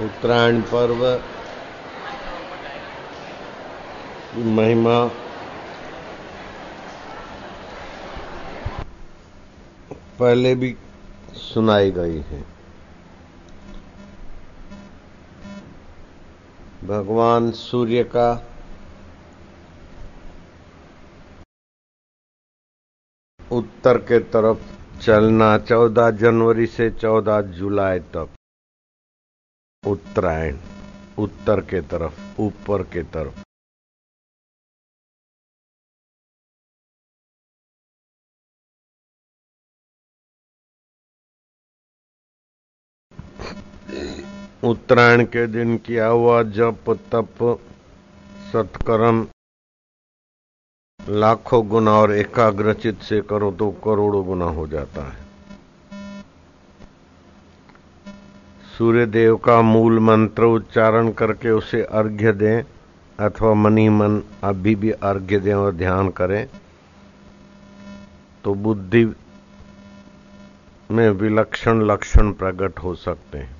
उत्तरायण पर्व की महिमा। पहले भी सुनाई गई है। भगवान सूर्य का उत्तर के तरफ़ चलना 14 जनवरी से 14 जुलाई तक। उत्तरायण, उत्तर के तरफ़, ऊपर के तरफ़। उत्तरायण के दिन किया हुआ जप, तप, सत्कर्म। लाखों गुना और एकाग्रचित से करो तो करोड़ों गुना हो जाता है। सूर्य देव का मूल मंत्र उच्चारण करके उसे अर्घ्य दें, अथवा मनी मन अभी भी अर्घ्य दें और ध्यान करें। तो बुद्धि में विलक्षण लक्षण प्रकट हो सकते हैं।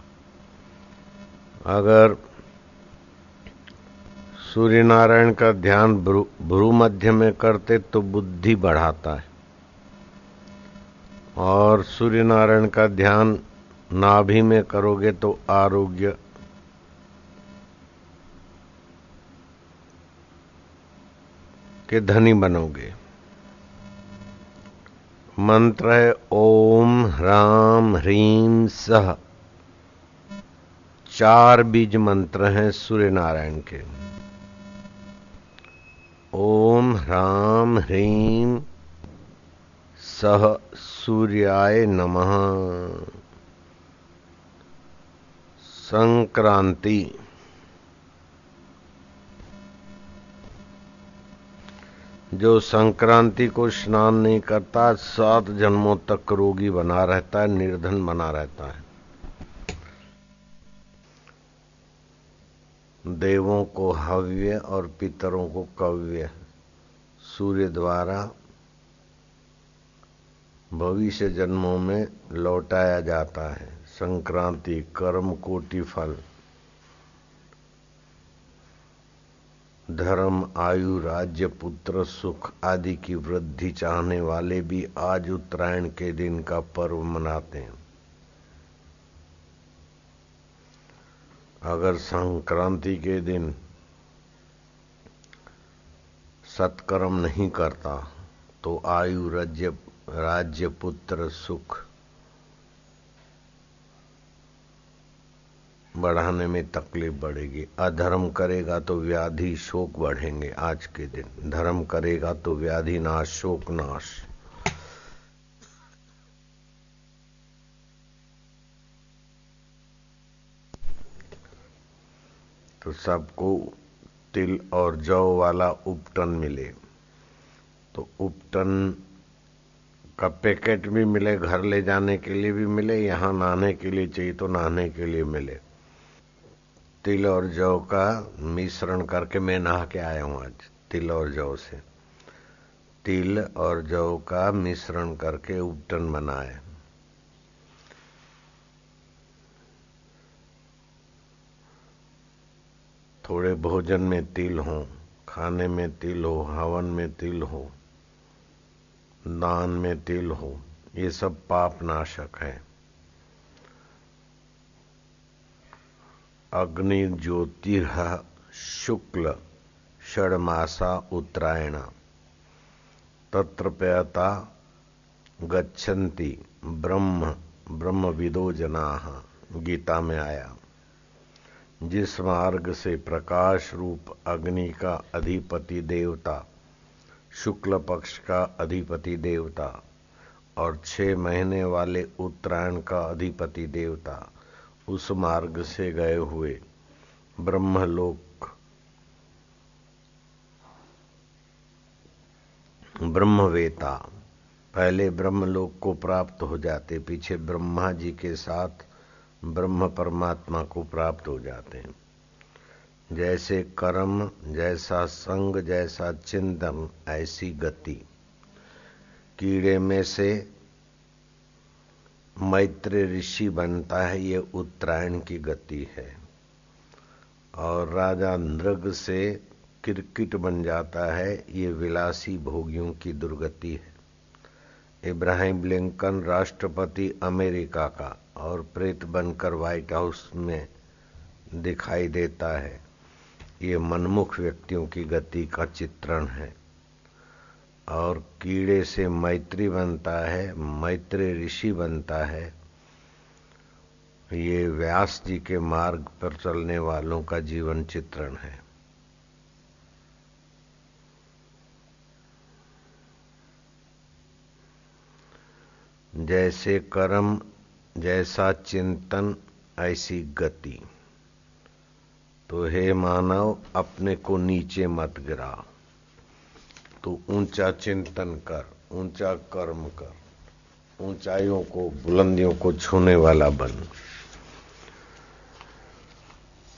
अगर सूर्य नारायण का ध्यान भ्रू मध्य में करते तो बुद्धि बढ़ाता है। और सूर्य नारायण का ध्यान नाभि में करोगे तो आरोग्य। के धनी बनोगे। मंत्र है, ओम राम ह्रीम सह। चार बीज मंत्र हैं सूर्य नारायण के। ओम राम ह्रीम सह, सूर्याय नमः। संक्रांति। जो संक्रांति को स्नान नहीं करता, सात जन्मों तक रोगी बना रहता है, निर्धन बना रहता है। देवों को हव्य और पितरों को कव्य। सूर्य द्वारा भविष्य जन्मों में लौटाया जाता है। संक्रांति, कर्म, कोटि फल। धर्म, आयु, राज्य, पुत्र, सुख आदि की वृद्धि चाहने वाले भी आज उत्तरायण के दिन का पर्व मनाते हैं। अगर संक्रांति के दिन सत्कर्म नहीं करता तो आयु, राज्य राज्य, पुत्र, सुख बढ़ाने में तकलीफ़ बढ़ेगी। अधर्म करेगा तो व्याधि शोक बढ़ेंगे आज के दिन। धर्म करेगा तो व्याधि नाश, शोक नाश। तो सबको तिल और जौ वाला उपटन मिले। तो उपटन का पैकेट भी मिले, घर ले जाने के लिए भी मिले, यहाँ नहाने के लिए चाहिए तो नहाने के लिए मिले। तिल और जौ का मिश्रण करके मैं नहा के आया हूँ आज, तिल और जौ से। तिल और जौ का मिश्रण करके उपटन बनाए थोड़े भोजन में तिल हो, खाने में तिल हो, हवन में तिल हो, दान में तिल हो, ये सब पाप नाशक है। अग्नि ज्योतिर्ह शुक्ल, षडमासा उत्तरायण। तत्र पयता गच्छन्ति ब्रह्म ब्रह्म विदो जना, गीता में आया। जिस मार्ग से प्रकाश रूप अग्नि का अधिपति देवता, शुक्ल पक्ष का अधिपति देवता और छह महीने वाले उत्तरायण का अधिपति देवता उस मार्ग से गए हुए ब्रह्मलोक। ब्रह्मवेता, पहले ब्रह्मलोक को प्राप्त हो जाते, पीछे ब्रह्मा जी के साथ ब्रह्म परमात्मा को प्राप्त हो जाते हैं। जैसे कर्म, जैसा संग, जैसा चिंतन, ऐसी गति। कीड़े में से मैत्र ऋषि बनता है, ये उत्तरायण की गति है। और राजा नृग से किरकिट बन जाता है, ये विलासी भोगियों की दुर्गति है। इब्राहिम लिंकन राष्ट्रपति अमेरिका का और प्रेत बनकर व्हाइट हाउस में दिखाई देता है। ये मनमुख व्यक्तियों की गति का चित्रण है। और कीड़े से मैत्री बनता है, मैत्री ऋषि बनता है। ये व्यास जी के मार्ग पर चलने वालों का जीवन चित्रण है। जैसे कर्म, जैसा चिंतन, ऐसी गति। तो हे मानव, अपने को नीचे मत गिरा तो ऊँचा चिंतन कर, ऊँचा कर्म कर, ऊंचाइयों को, बुलंदियों को छूने वाला बन।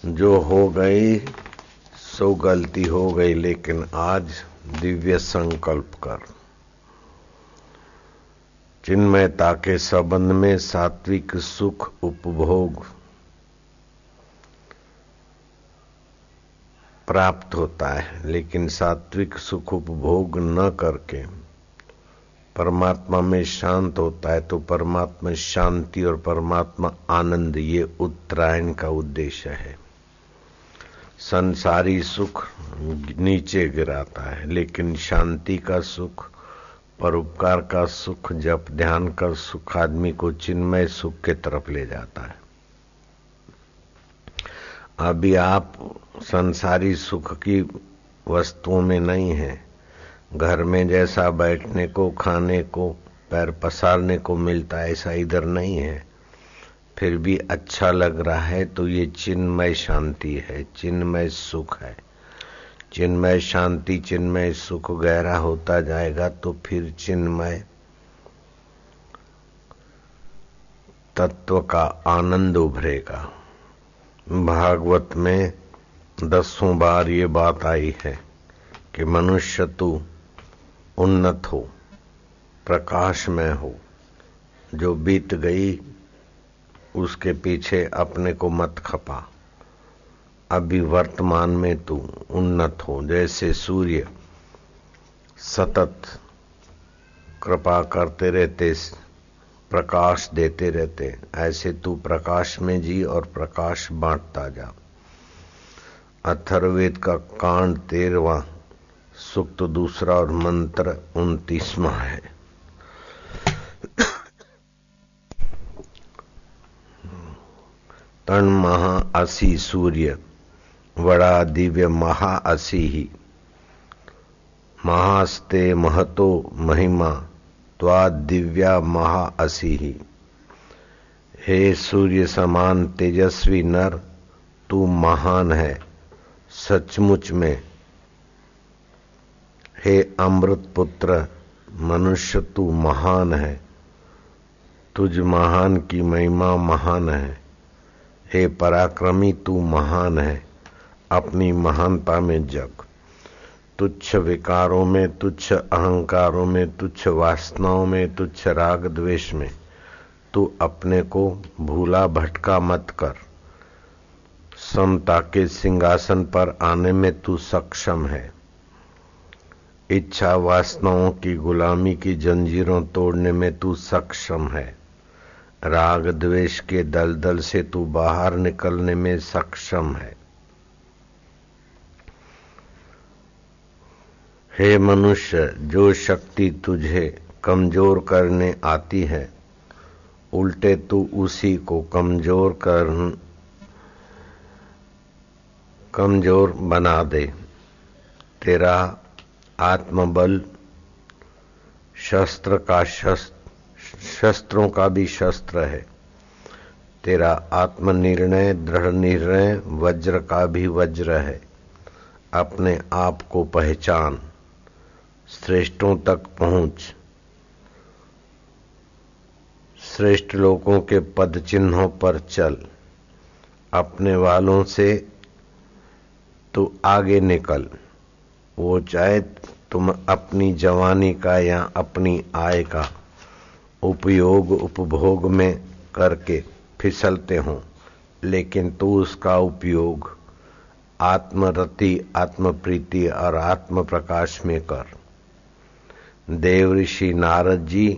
जो हो गई, सो गलती हो गई, लेकिन आज दिव्य संकल्प कर। चिन्मयता के संबंध में सात्विक सुख उपभोग प्राप्त होता है, लेकिन सात्विक सुख उपभोग न करके। परमात्मा में शांत होता है तो परमात्मा शांति और परमात्मा आनंद, ये उत्तरायण का उद्देश्य है। संसारी सुख नीचे गिराता है, लेकिन शांति का सुख, परोपकार का सुख, जप, ध्यान का सुख, आदमी को चिन्मय सुख के तरफ़ ले जाता है। अभी आप संसारी सुख की वस्तुओं में नहीं हैं। घर में जैसा बैठने को, खाने को, पैर पसारने को मिलता है, ऐसा इधर नहीं है। फिर भी अच्छा लग रहा है तो ये चिन्मय शांति है, चिन्मय सुख है। चिन्मय शांति, चिन्मय सुख गहरा होता जाएगा तो फिर चिन्मय तत्व का आनंद उभरेगा। भागवत में दसों बार ये बात आई है कि मनुष्य तू उन्नत हो प्रकाश में हो। जो बीत गई, उसके पीछे अपने को मत खपा। अभी वर्तमान में तू उन्नत हो, जैसे सूर्य। सतत कृपा करते रहते प्रकाश देते रहते ऐसे तू प्रकाश में जी और प्रकाश बांटता जा। अथर्वेद का कांड तेरवा, सुक्त दूसरा और मंत्र उनतीसवा है। तन महा असी सूर्य, वड़ा दिव्य महा असी ही। महास्ते महतो महिमा त्वा दिव्या महा असी ही हे सूर्य समान तेजस्वी नर, तू महान है सचमुच में। हे अमृत पुत्र, मनुष्य, तू महान है। तुझ महान की महिमा महान है। हे पराक्रमी, तू महान है। अपनी महानता में जग। तुच्छ विकारों में, तुच्छ अहंकारों में, तुच्छ वासनाओं में, तुच्छ राग द्वेष में, तू अपने को भूला भटका मत कर। समता के सिंहासन पर आने में तू सक्षम है। इच्छा वासनाओं की गुलामी की जंजीरों तोड़ने में तू सक्षम है। राग द्वेष के दलदल से तू बाहर निकलने में सक्षम है। हे मनुष्य, जो शक्ति तुझे कमज़ोर करने आती है, उल्टे तू उसी को कमज़ोर कर, कमज़ोर बना दे। तेरा आत्मबल शस्त्र का शस्त्र, शस्त्रों का भी शस्त्र है। तेरा आत्मनिर्णय, दृढ़ निर्णय, वज्र का भी वज्र है। अपने आप को पहचान। श्रेष्ठों तक पहुँच। श्रेष्ठ लोगों के पद चिन्हों पर चल। अपने वालों से तो आगे निकल। वो चाहे तुम अपनी जवानी का या अपनी आय का उपयोग उपभोग में करके फिसलते हो, लेकिन तू उसका उपयोग आत्मरति, आत्मप्रीति और आत्म प्रकाश में कर। देव ऋषि नारद जी,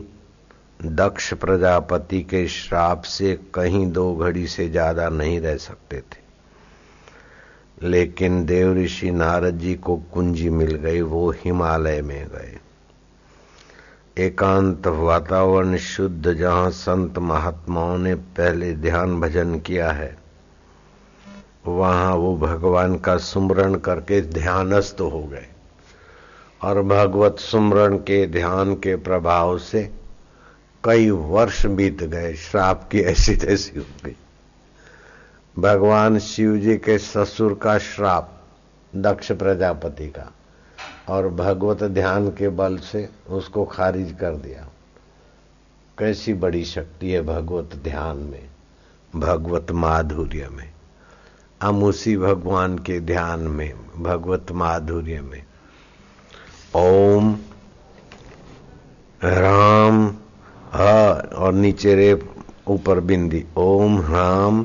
दक्ष प्रजापति के श्राप से कहीं दो घड़ी से ज़्यादा नहीं रह सकते थे। लेकिन देव ऋषि नारद जी को कुंजी मिल गई, वो हिमालय में गए। एकांत वातावरण शुद्ध, जहाँ संत महात्माओं ने पहले ध्यान भजन किया है, वहाँ वो भगवान का सुमरण करके ध्यानस्थ हो गए। और भगवत सुमरण के ध्यान के प्रभाव से कई वर्ष बीत गए, श्राप की ऐसी तैसी हो गई। भगवान शिव जी के ससुर का श्राप, दक्ष प्रजापति का, और भगवत ध्यान के बल से उसको खारिज कर दिया। कैसी बड़ी शक्ति है भगवत ध्यान में, भगवत माधुर्य में। हम उसी भगवान के ध्यान में, भगवत माधुर्य में ओम राम ह और नीचे रे ऊपर बिंदी ओम राम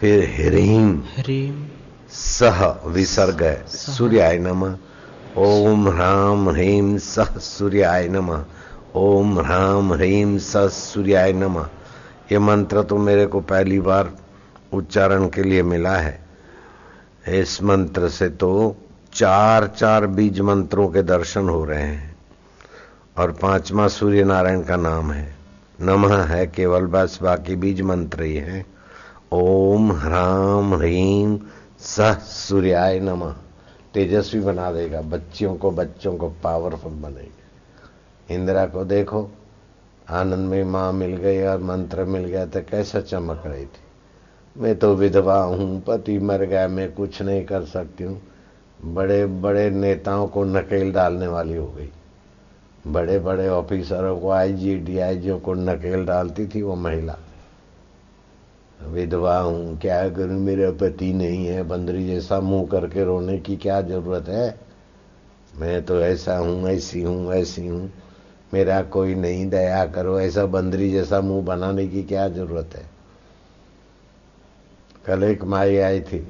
फिर ह्रीम ह्रीम सह विसर्ग है सूर्याय नम। ओम ह्राम ह्रीम सह सूर्याय नम। ओम ह्राम ह्रीम सह सूर्याय नम। ये मंत्र तो मेरे को पहली बार उच्चारण के लिए मिला है। इस मंत्र से तो चार चार बीज मंत्रों के दर्शन हो रहे हैं और पांचवा सूर्य नारायण का नाम है। नमः है केवल, बस बाकी बीज मंत्र ही है। ओम ह्राम ह्रीम सह सूर्याय नमः। तेजस्वी बना देगा, बच्चियों को बच्चों को पावरफुल बनेगा। इंदिरा को देखो, आनंद में माँ मिल गई और मंत्र मिल गया तो कैसा चमक रही थी। मैं तो विधवा हूँ, पति मर गया, मैं कुछ नहीं कर सकती हूँ। बड़े बड़े नेताओं को नकेल डालने वाली हो गई। बड़े बड़े ऑफिसरों को आईजी डीआईजी को नकेल डालती थी वो महिला। विधवा हूँ, क्या करूँ? मेरा पति नहीं है, बंदरी जैसा मुँह करके रोने की क्या ज़रूरत है? मैं तो ऐसा हूँ, ऐसी हूँ ऐसी हूँ। मेरा कोई नहीं, दया करो, ऐसा बंदरी जैसा मुँह बनाने की क्या ज़रूरत है? कल एक माई आई थी।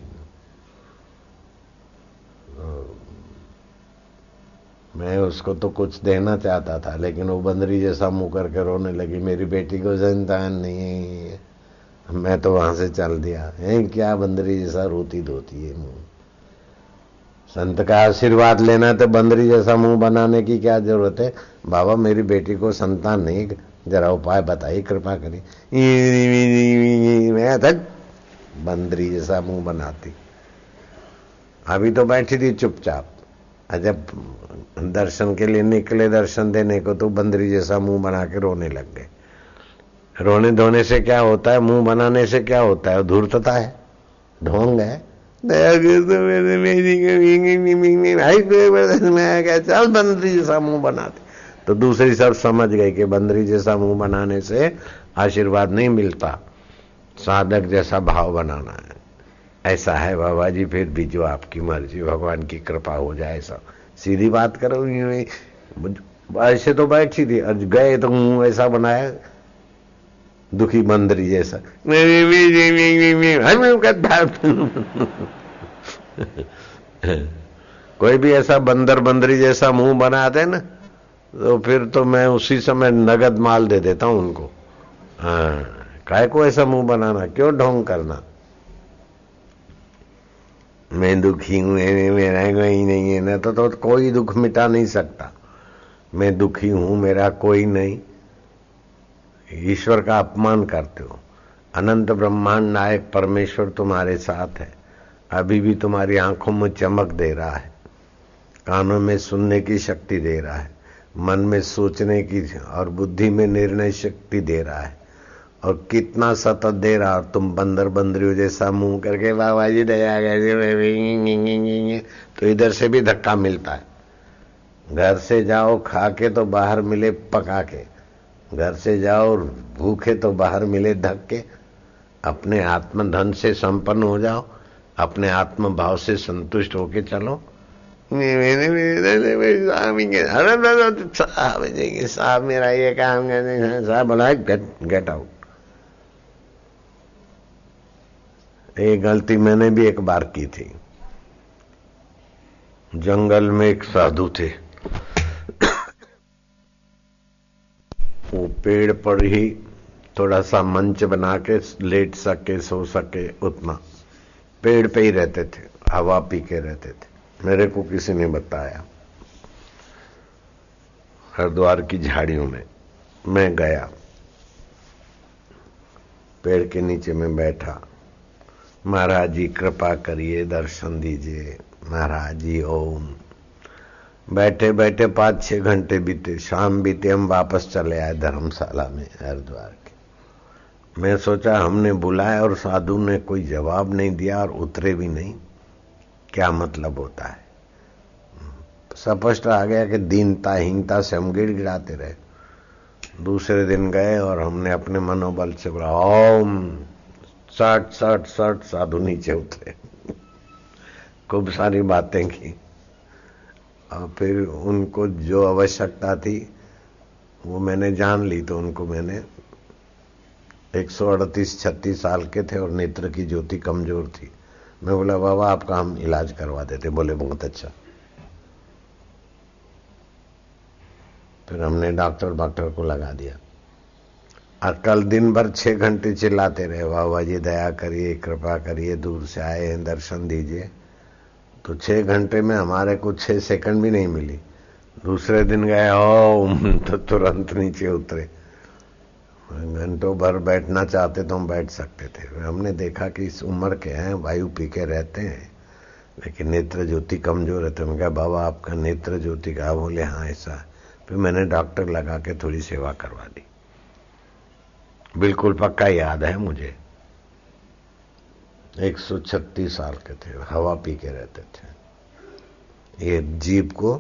मैं उसको तो कुछ देना चाहता था, लेकिन वो बंदरी जैसा मुँह करके रोने लगी, मेरी बेटी को संतान नहीं है मैं तो वहाँ से चल दिया। है, क्या बंदरी जैसा रोती धोती है मुँह? संत का आशीर्वाद लेना तो बंदरी जैसा मुँह बनाने की क्या ज़रूरत है? बाबा, मेरी बेटी को संतान नहीं, जरा उपाय बताइए, कृपा करी मैं तक बंदरी जैसा मुँह बनाती। अभी तो बैठी थी चुपचाप। जब दर्शन के लिए निकले, दर्शन देने को तो बंदरी जैसा मुँह बना के रोने लग गए। रोने धोने से क्या होता है? मुँह बनाने से क्या होता है? धूर्तता है? ढोंग है? चल बंदरी जैसा मुँह बनाते तो दूसरी सब समझ गई कि बंदरी जैसा मुँह बनाने से आशीर्वाद नहीं मिलता। साधक जैसा भाव बनाना है। ऐसा है बाबा जी, फिर भी जो आपकी मर्ज़ी, भगवान की कृपा हो जाए ऐसा सीधी बात करो ऐसे तो बैठी थी। गए तो मुँह ऐसा बनाया, दुखी बंदरी जैसा। कोई भी ऐसा बंदर बंदरी जैसा मुँह बनाते ना तो फिर तो मैं उसी समय नगद माल दे देता हूँ उनको। हाँ काय को ऐसा मुँह बनाना? क्यों ढोंग करना? मैं दुखी हूँ मेरा कोई नहीं है ना तो, तो कोई दुख मिटा नहीं सकता। मैं दुखी हूँ मेरा कोई नहीं। ईश्वर का अपमान करते हो। अनंत ब्रह्मांड नायक परमेश्वर तुम्हारे साथ है। अभी भी तुम्हारी आँखों में चमक दे रहा है। कानों में सुनने की शक्ति दे रहा है। मन में सोचने की और बुद्धि में निर्णय शक्ति दे रहा है। और कितना सतत दे रहा और तुम बंदर बंदरियों जैसा मुँह करके, बाबा जी, दया तो इधर से भी धक्का मिलता है। घर से जाओ खा के तो बाहर मिले पका के घर से जाओ, भूखे तो बाहर मिले, धक्के। अपने आत्म धन से संपन्न हो जाओ। अपने आत्म भाव से संतुष्ट होके चलो। साहब मेरा ये काम साहब, बोला गेट गेट आउट ये गलती मैंने भी एक बार की थी। जंगल में एक साधु थे। वो पेड़ पर ही थोड़ा सा मंच बना के लेट सके, सो सके, उतना। पेड़ पे ही रहते थे, हवा पी के रहते थे। मेरे को किसी ने बताया। हरिद्वार की झाड़ियों में मैं गया। पेड़ के नीचे में बैठा। महाराज जी, कृपा करिए, दर्शन दीजिए। महाराज जी, ओम। बैठे बैठे पाँच छह घंटे बीते। शाम बीते, हम वापस चले आए धर्मशाला में, हरिद्वार के। मैं सोचा, हमने बुलाया और साधु ने कोई जवाब नहीं दिया और उतरे भी नहीं। क्या मतलब होता है? स्पष्ट आ गया कि दीनता, हीनता से हम गिड़ गिड़ाते रहे। दूसरे दिन गए और हमने अपने मनोबल से बोला, ओम। सट साठ साठ साधु नीचे उतरे। खूब सारी बातें की। और फिर उनको जो आवश्यकता थी, वो मैंने जान ली तो उनको मैंने एक सौ अड़तीस, छत्तीस साल के थे और नेत्र की ज्योति कमज़ोर थी। मैं बोला, बाबा, आपका हम इलाज करवा देते। बोले, बहुत अच्छा। फिर हमने डॉक्टर डॉक्टर को लगा दिया। और कल दिन भर छह घंटे चिल्लाते रहे, बाबा जी दया करिए, कृपा करिए, दूर से आए हैं, दर्शन दीजिए। तो छह घंटे में हमारे को छह सेकंड भी नहीं मिली। दूसरे दिन गए ओ तो तुरंत नीचे उतरे। घंटों भर बैठना चाहते तो हम बैठ सकते थे। हमने देखा कि इस उम्र के हैं, वायु पी के रहते हैं। लेकिन नेत्र ज्योति कमज़ोर है तो मैं कहा, बाबा, आपका नेत्र ज्योति का बोले हाँ ऐसा फिर मैंने डॉक्टर लगा के थोड़ी सेवा करवा दी। बिल्कुल पक्का याद है मुझे। 136 साल के थे, हवा पी के रहते थे। ये जीप को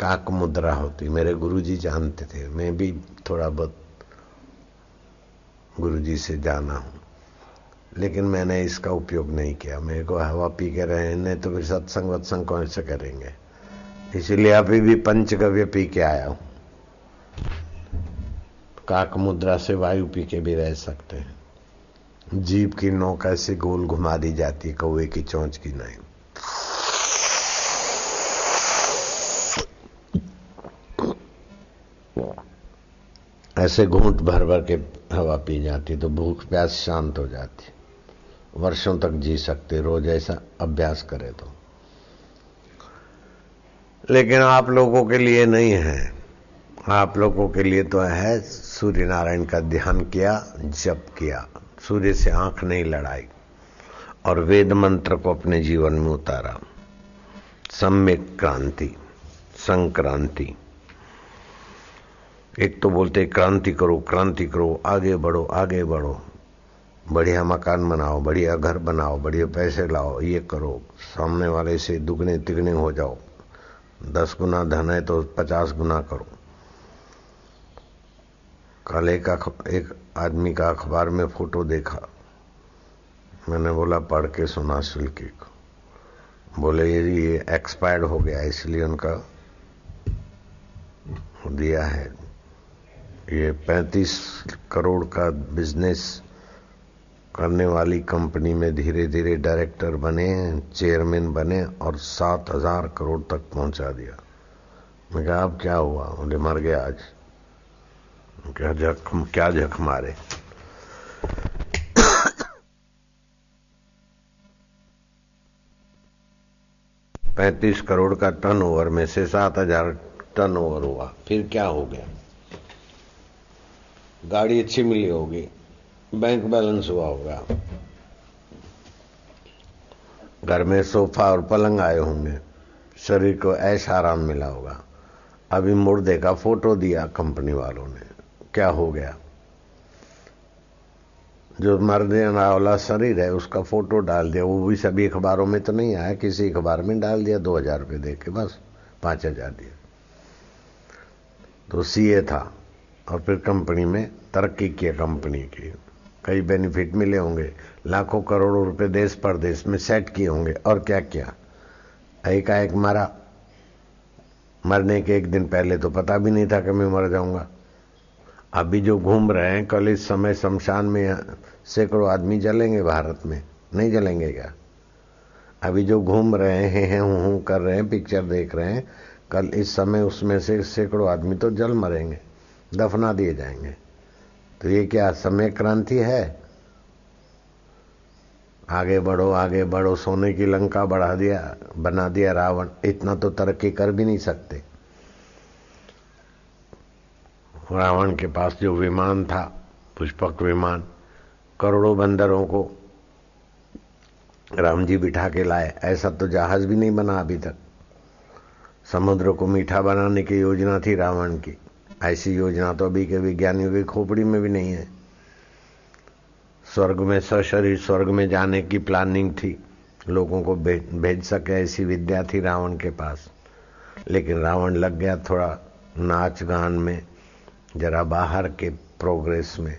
काक मुद्रा होती, मेरे गुरुजी जानते थे। मैं भी थोड़ा बहुत गुरुजी से जाना हूँ। लेकिन मैंने इसका उपयोग नहीं किया। मेरे को हवा पी के रहने तो फिर सत्संग वत्संग कौन से करेंगे? इसीलिए अभी भी पंचगव्य पी के आया हूँ। काक मुद्रा से वायु पी के भी रह सकते हैं। जीप की नौक ऐसे गोल घुमा दी जाती है कौए की चोंच की नहीं। ऐसे घूंट भर भर के हवा पी जाती तो भूख प्यास शांत हो जाती वर्षों तक जी सकते, रोज ऐसा अभ्यास करे तो। लेकिन आप लोगों के लिए नहीं है। आप लोगों के लिए तो है सूर्य नारायण का ध्यान किया, जप किया। सूर्य से आँख नहीं लड़ाई और वेद मंत्र को अपने जीवन में उतारा। सम्यक क्रांति, संक्रांति। एक तो बोलते क्रांति करो क्रांति करो, आगे बढ़ो आगे बढ़ो। बढ़िया मकान बनाओ, बढ़िया घर बनाओ, बढ़िया पैसे लाओ, ये करो। सामने वाले से दुगने तिगने हो जाओ। दस गुना धन है तो पचास गुना करो। कल एक एक आदमी का अखबार में फ़ोटो देखा। मैंने बोला, पढ़ के सुना सिल्की को। बोले, ये ये एक्सपायर्ड हो गया, इसलिए उनका दिया है। ये 35 करोड़ का बिज़नेस करने वाली कंपनी में धीरे धीरे डायरेक्टर बने, चेयरमैन बने और सात हज़ार करोड़ तक पहुँचा दिया। मैं कहा, अब क्या हुआ? बोले मर गया आज। क्या जख्म क्या जख्म मारे? पैंतीस करोड़ का टर्न ओवर में से सात हज़ार टर्न ओवर हुआ। फिर क्या हो गया? गाड़ी अच्छी मिली होगी। बैंक बैलेंस हुआ होगा। घर में सोफा और पलंग आए होंगे। शरीर को ऐसा आराम मिला होगा। अभी मुर्दे का फ़ोटो दिया कंपनी वालों ने। क्या हो गया? जो मरने वाला शरीर है, उसका फ़ोटो डाल दिया। वो भी सभी अखबारों में तो नहीं आया, किसी अखबार में डाल दिया, दो हज़ार रुपये दे के बस, पाँच हज़ार दिया। तो सीए था, और फिर कंपनी में तरक्की किया कंपनी की। कई बेनिफिट मिले होंगे, लाखों करोड़ों रुपए देश परदेश में सेट किए होंगे, और क्या क्या? एक एक मरा। मरने के एक दिन पहले तो पता भी नहीं था कि मैं मर जाऊँगा। अभी जो घूम रहे हैं, कल इस समय शमशान में सैकड़ों आदमी जलेंगे भारत में। नहीं जलेंगे क्या? अभी जो घूम रहे हैं हैं, हूँ हूँ कर रहे हैं पिक्चर देख रहे हैं, कल इस समय उसमें से सैकड़ों आदमी तो जल मरेंगे, दफना दिए जाएँगे। तो ये क्या समय क्रांति है? आगे बढ़ो आगे बढ़ो, सोने की लंका बढ़ा दिया, बना दिया रावण। इतना तो तरक्की कर भी नहीं सकते। रावण के पास जो विमान था, पुष्पक विमान, करोड़ों बंदरों को राम जी बिठा के लाए। ऐसा तो जहाज़ भी नहीं बना अभी तक। समुद्र को मीठा बनाने की योजना थी रावण की। ऐसी योजना तो अभी के विज्ञानियों की खोपड़ी में भी नहीं है। स्वर्ग में सशरीर, स्वर्ग में जाने की प्लानिंग थी। लोगों को भेज सके ऐसी विद्या थी रावण के पास। लेकिन रावण लग गया थोड़ा नाच गान में। जरा बाहर के प्रोग्रेस में।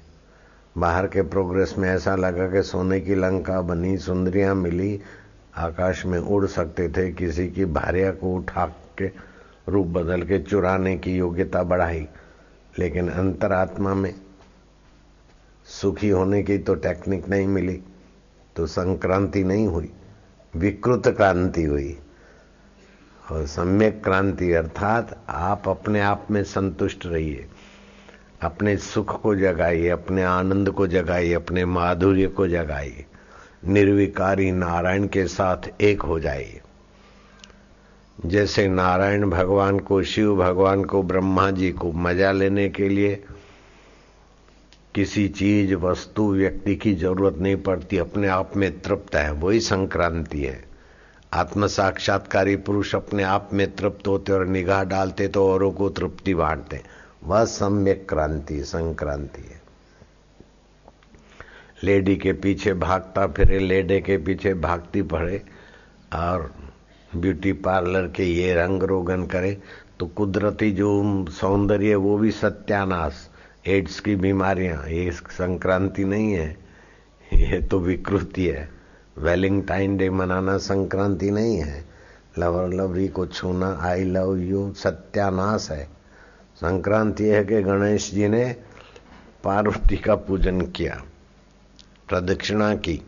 बाहर के प्रोग्रेस में ऐसा लगा कि सोने की लंका बनी, सुंदरियाँ मिली, आकाश में उड़ सकते थे, किसी की भार्या को उठा के रूप बदल के चुराने की योग्यता बढ़ाई। लेकिन अंतरात्मा में सुखी होने की तो टेक्निक नहीं मिली तो संक्रांति नहीं हुई, विकृत क्रांति हुई। और सम्यक क्रांति अर्थात आप अपने आप में संतुष्ट रहिए। अपने सुख को जगाइए, अपने आनंद को जगाइए, अपने माधुर्य को जगाइए। निर्विकारी नारायण के साथ एक हो जाइए। जैसे नारायण भगवान को, शिव भगवान को, ब्रह्मा जी को मज़ा लेने के लिए किसी चीज़, वस्तु, व्यक्ति की ज़रूरत नहीं पड़ती, अपने आप में तृप्त है, वही संक्रांति है। आत्म साक्षात्कारी पुरुष अपने आप में तृप्त होते और निगाह डालते तो औरों को तृप्ति बांटते। वह सम्यक क्रांति, संक्रांति है। लेडी के पीछे भागता फिरे, लेडे के पीछे भागती पड़े और ब्यूटी पार्लर के ये रंग रोगन करे तो कुदरती जो सौंदर्य वो भी सत्यानाश। एड्स की बीमारियाँ, ये संक्रांति नहीं है, ये तो विकृति है। वेलिंगटाइन डे मनाना संक्रांति नहीं है। लवर लवरी को छूना आई लव यू सत्यानाश है। संक्रांति है कि गणेश जी ने पार्वती का पूजन किया, प्रदक्षिणा की,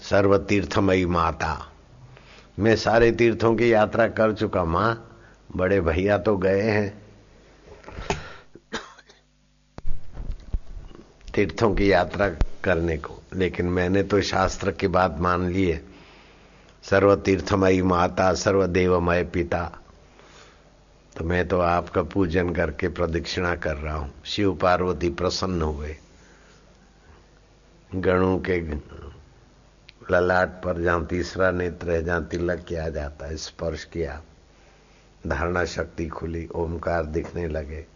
सर्वतीर्थमयी माता। मैं सारे तीर्थों की यात्रा कर चुका, माँ, बड़े भैया तो गए हैं। तीर्थों की यात्रा करने को, लेकिन मैंने तो शास्त्र की बात मान ली है। सर्व तीर्थमयी माता, सर्वदेवमय पिता तो मैं तो आपका पूजन करके प्रदक्षिणा कर रहा हूँ। शिव पार्वती प्रसन्न हुए। गणों के ललाट पर जहाँ तीसरा नेत्र है, जहाँ तिलक किया जाता है, स्पर्श किया। धारणा शक्ति खुली, ओमकार दिखने लगे।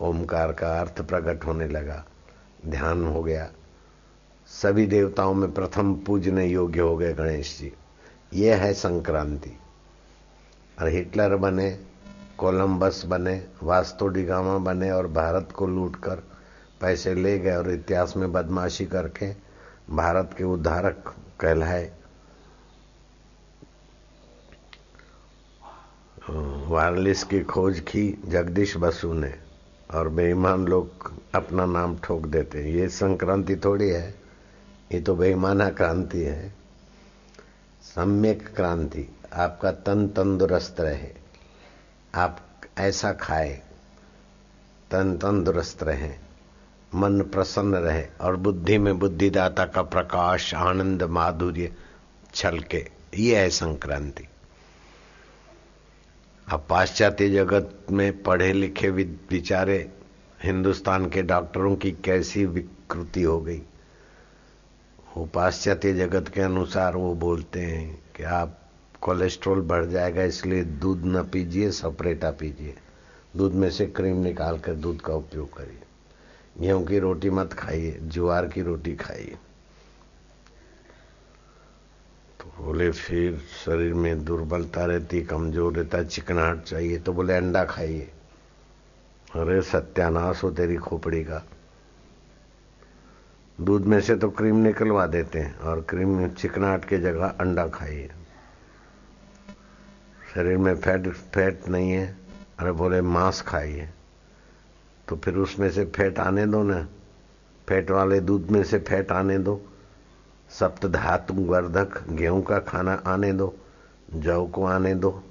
ओमकार का अर्थ प्रकट होने लगा। ध्यान हो गया। सभी देवताओं में प्रथम पूजने योग्य हो गए गणेश जी। ये है संक्रांति। और हिटलर बने कोलंबस बने वास्तोडिगामा बने और भारत को लूटकर पैसे ले गए और इतिहास में बदमाशी करके भारत के उद्धारक कहलाए। वायरलेस की खोज की जगदीश बसु ने और बेईमान लोग अपना नाम ठोक देते हैं। ये संक्रांति थोड़ी है, ये तो बेईमाना क्रांति है। सम्यक क्रांति, आपका तन तंदुरुस्त रहे। आप ऐसा खाए, तन तंदुरुस्त रहे, मन प्रसन्न रहे और बुद्धि में बुद्धिदाता का प्रकाश, आनंद, माधुर्य छलके, ये है संक्रांति। अब पाश्चात्य जगत में पढ़े लिखे विचारे हिंदुस्तान के डॉक्टरों की कैसी विकृति हो गई। वो पाश्चात्य जगत के अनुसार वो बोलते हैं कि आप कोलेस्ट्रॉल बढ़ जाएगा, इसलिए दूध न पीजिए, सपरेटा पीजिए। दूध में से क्रीम निकाल कर दूध का उपयोग करिए। गेहूँ की रोटी मत खाइए, ज्वार की रोटी खाइए। तो बोले, फिर शरीर में दुर्बलता रहती, कमज़ोर रहता, चिकनाहट चाहिए तो बोले, अंडा खाइए। अरे, सत्यानाश हो तेरी खोपड़ी का। दूध में से तो क्रीम निकलवा देते हैं, और क्रीम चिकनाहट के जगह अंडा खाइए। शरीर में फैट फैट नहीं है, अरे बोले मांस खाइए। तो फिर उसमें से फैट आने दो ना। फैट वाले दूध में से फैट आने दो। सप्त धातु वर्धक गेहूँ का खाना आने दो। जौ को आने दो।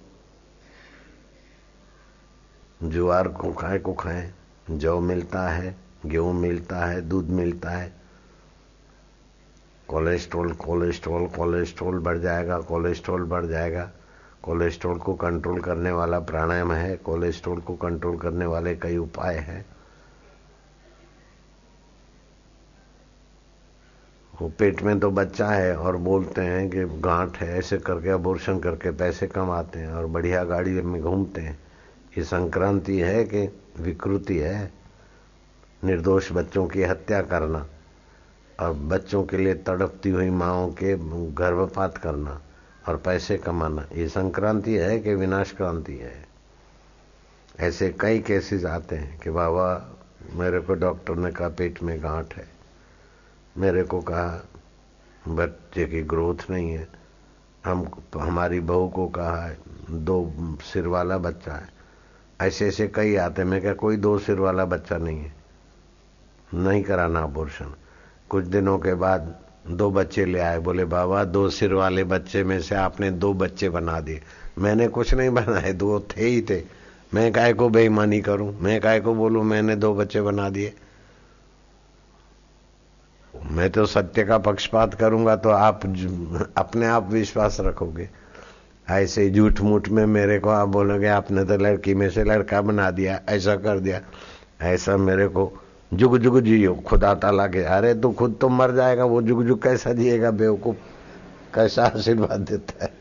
ज्वार को खाए को खाए। जौ मिलता है, गेहूँ मिलता है, दूध मिलता है। कोलेस्ट्रॉल कोलेस्ट्रॉल कोलेस्ट्रॉल बढ़ जाएगा, कोलेस्ट्रॉल बढ़ जाएगा। कोलेस्ट्रॉल को कंट्रोल करने वाला प्राणायाम है, कोलेस्ट्रॉल को कंट्रोल करने वाले कई उपाय हैं। वो पेट में तो बच्चा है और बोलते हैं कि गांठ है, ऐसे करके अबोर्शन करके पैसे कमाते हैं और बढ़िया गाड़ी में घूमते हैं। ये संक्रांति है कि विकृति है? निर्दोष बच्चों की हत्या करना और बच्चों के लिए तड़पती हुई माओ के गर्भपात करना। और पैसे कमाना। ये संक्रांति है कि विनाश क्रांति है। ऐसे कई केसेस आते हैं कि बाबा, मेरे को डॉक्टर ने कहा, पेट में गांठ है। मेरे को कहा, बच्चे की ग्रोथ नहीं है। हम, हमारी बहू को कहा है दो सिर वाला बच्चा है। ऐसे ऐसे कई आते मैं क्या कोई दो सिर वाला बच्चा नहीं है। नहीं कराना अबोर्शन कुछ दिनों के बाद दो बच्चे ले आए। बोले, बाबा, दो सिर वाले बच्चे में से आपने दो बच्चे बना दिए। मैंने कुछ नहीं बनाए, दो थे ही थे। मैं काय को बेईमानी करूँ? मैं काय को बोलूँ, मैंने दो बच्चे बना दिए। मैं तो सत्य का पक्षपात करूँगा तो आप अपने आप विश्वास रखोगे। ऐसे झूठ मूठ में मेरे को आप बोलोगे, आपने तो लड़की में से लड़का बना दिया, ऐसा कर दिया। ऐसा मेरे को जुग जुग जियो, खुदा ताला के, अरे तू खुद तो मर जाएगा, वो जुग जुग कैसा जिएगा, बेवकूफ़? कैसा आशीर्वाद देता है?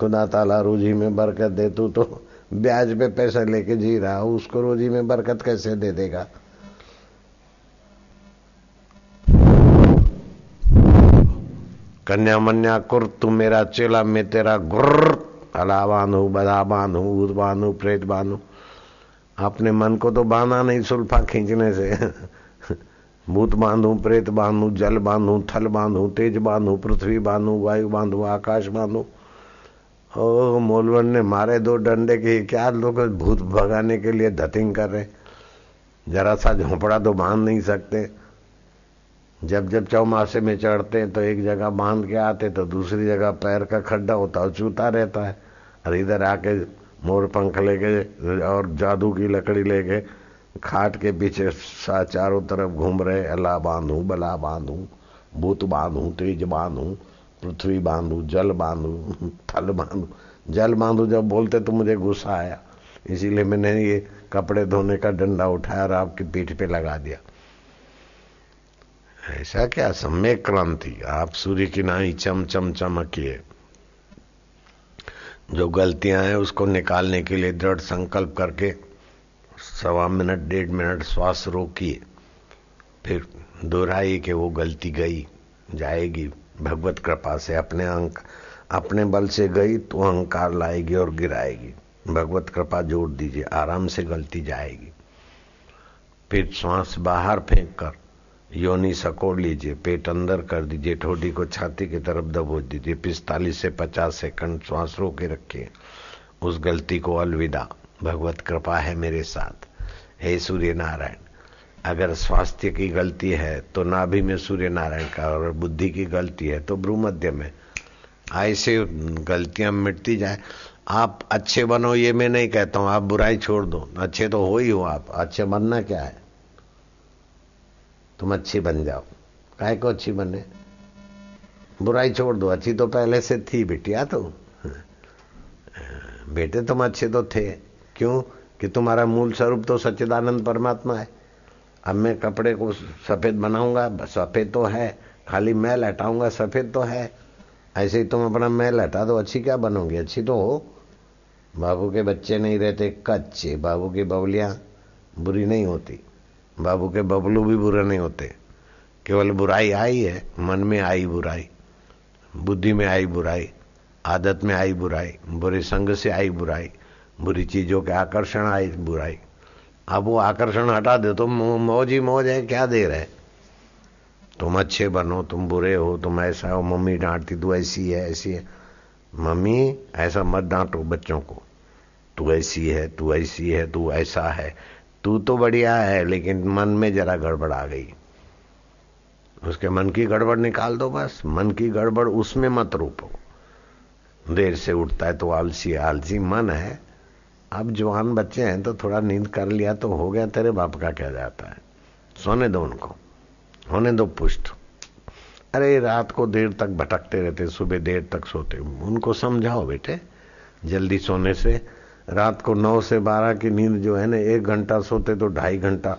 खुदा ताला रोजी में बरकत दे, तू तो ब्याज पे पैसा लेके जी रहा हो, उसको रोजी में बरकत कैसे दे देगा? कन्या मन्या कुर, तू मेरा चेला, में तेरा गुर्र अला बांधू बदा बांधू भूत बांधू प्रेत बांधू अपने मन को तो बांधा नहीं सुल्फा खींचने से। भूत बांधू, प्रेत बांधू, जल बांधू, थल बांधू, तेज बांधू, पृथ्वी बांधू, वायु बांधू, आकाश बांधू। ओ मोलवन ने मारे दो डंडे के, क्या लोग भूत भगाने के लिए धतिंग कर रहे जरा सा झोंपड़ा तो बाँध नहीं सकते। जब जब चौमासे में चढ़ते हैं तो एक जगह बाँध के आते तो दूसरी जगह पैर का खड्डा होता है चूता रहता है। और इधर आके मोर पंख लेके और जादू की लकड़ी लेके खाट के पीछे सा चारों तरफ़ घूम रहे अल्लाह बांधू, बला बांधू, भूत बांधू, तेज बांधू, पृथ्वी बांधू, जल बांधू थल बांधू। जल बांधू जब बोलते तो मुझे गुस्सा आया। इसीलिए मैंने ये कपड़े धोने का डंडा उठाया और आपकी पीठ पे लगा दिया। ऐसा क्या? सम्यक क्रांति। आप सूर्य की नाई चम चम चमकिए जो गलतियाँ हैं, उसको निकालने के लिए दृढ़ संकल्प करके सवा मिनट, डेढ़ मिनट श्वास रोकिए। फिर दोहराइए कि वो गलती गई, जाएगी। भगवत कृपा से अपने अंक, अपने बल से गई तो अहंकार लाएगी और गिराएगी। भगवत कृपा जोड़ दीजिए, आराम से गलती जाएगी। फिर श्वास बाहर फेंक कर योनि सकोड़ लीजिए, पेट अंदर कर दीजिए, ठोडी को छाती की तरफ़ दबोच दीजिए, पिस्तालीस से पचास सेकंड श्वास रोके रखिए। उस गलती को अलविदा। भगवत कृपा है मेरे साथ। हे सूर्य नारायण अगर स्वास्थ्य की गलती है तो नाभि में सूर्य नारायण का और बुद्धि की गलती है तो भ्रूमध्य में। ऐसे गलतियाँ मिटती जाए। आप अच्छे बनो, ये मैं नहीं कहता हूँ, आप बुराई छोड़ दो। अच्छे तो हो ही हो आप, अच्छे बनना क्या है? तुम अच्छी बन जाओ। काय को अच्छी बने? बुराई छोड़ दो, अच्छी तो पहले से थी बिटिया तो बेटे तुम अच्छे तो थे। क्यों? कि तुम्हारा मूल स्वरूप तो सच्चिदानंद परमात्मा है। अब मैं कपड़े को सफ़ेद बनाऊँगा सफ़ेद तो है, खाली मैल हटाऊँगा सफ़ेद तो है। ऐसे ही तुम अपना मैल हटा दो, अच्छी क्या बनोगी? अच्छी तो हो। बाबू के बच्चे नहीं रहते, कच्चे। बाबू की बबलियाँ बुरी नहीं होती। बाबू के बबलू भी बुरे नहीं होते। केवल बुराई आई है, मन में आई बुराई, बुद्धि में आई बुराई, आदत में आई बुराई, बुरे संग से आई बुराई, बुरी चीज़ों के आकर्षण आई बुराई। अब वो आकर्षण हटा दे तो मौज ही मौज है, क्या दे रहे तुम अच्छे बनो, तुम बुरे हो, तुम ऐसा हो, मम्मी डांटती, तू ऐसी है ऐसी है। मम्मी, ऐसा मत डांटो बच्चों को, तू ऐसी है, तू ऐसी है, तू ऐसा है। तू तो बढ़िया है, लेकिन मन में जरा गड़बड़ आ गई। उसके मन की गड़बड़ निकाल दो बस। मन की गड़बड़ उसमें मत रूपो। देर से उठता है तो आलसी आलसी मन है। अब जवान बच्चे हैं तो थोड़ा नींद कर लिया तो हो गया, तेरे बाप का क्या जाता है? सोने दो उनको। होने दो पुष्ट। अरे, रात को देर तक भटकते रहते, सुबह देर तक सोते। उनको समझाओ बेटे, जल्दी सोने से। रात को नौ से बारह की नींद जो है ना, एक घंटा सोते तो ढाई घंटा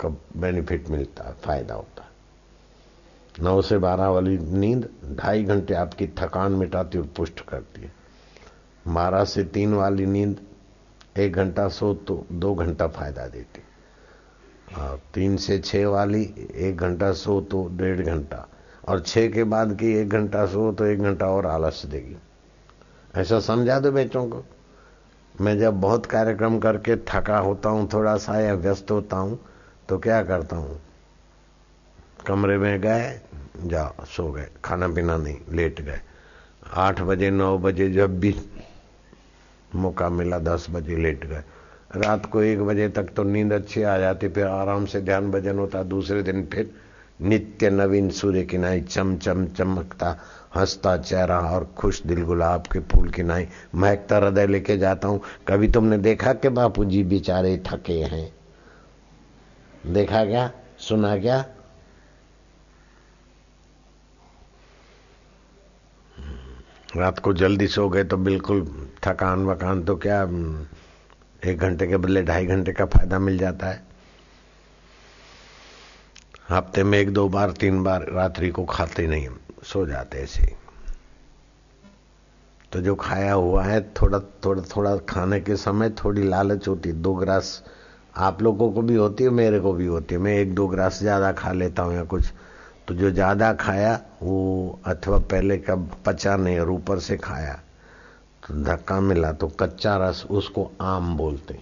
का बेनिफिट मिलता है फ़ायदा होता। है नौ से बारह वाली नींद ढाई घंटे आपकी थकान मिटाती और पुष्ट करती है। बारह से तीन वाली नींद एक घंटा सो तो दो घंटा फ़ायदा देती। और तीन से छह वाली एक घंटा सो तो डेढ़ घंटा। और छह के बाद की एक घंटा सो तो एक घंटा और आलस देगी। ऐसा समझा दो बेचों को। मैं जब बहुत कार्यक्रम करके थका होता हूँ, थोड़ा सा या व्यस्त होता हूँ तो क्या करता हूँ? कमरे में गए जाओ सो गए, खाना पीना नहीं, लेट गए। आठ बजे, नौ बजे जब भी मौका मिला, दस बजे लेट गए। रात को एक बजे तक तो नींद अच्छी आ जाती, फिर आराम से ध्यान भजन होता, दूसरे दिन फिर नित्य नवीन सूर्य किनाई चम चम चमकता हंसता, चेहरा और खुश दिल गुलाब के फूल की नाई। महकता हृदय लेके जाता हूँ। कभी तुमने देखा कि बापू जी बेचारे थके हैं? देखा क्या? सुना क्या? रात को जल्दी सो गए तो बिल्कुल थकान वकान तो क्या, एक घंटे के बदले ढाई घंटे का फ़ायदा मिल जाता है। हफ़्ते में एक दो बार, तीन बार रात्रि को खाते नहीं सो जाते ऐसे तो जो खाया हुआ है, थोड़ा थोड़ा थोड़ा खाने के समय थोड़ी लालच होती दो ग्रास आप लोगों को भी होती है मेरे को भी होती है। मैं एक दो ग्रास ज़्यादा खा लेता हूँ या कुछ। तो जो ज़्यादा खाया, वो अथवा पहले का पचा नहीं और ऊपर से खाया तो धक्का मिला तो कच्चा रस उसको आम बोलते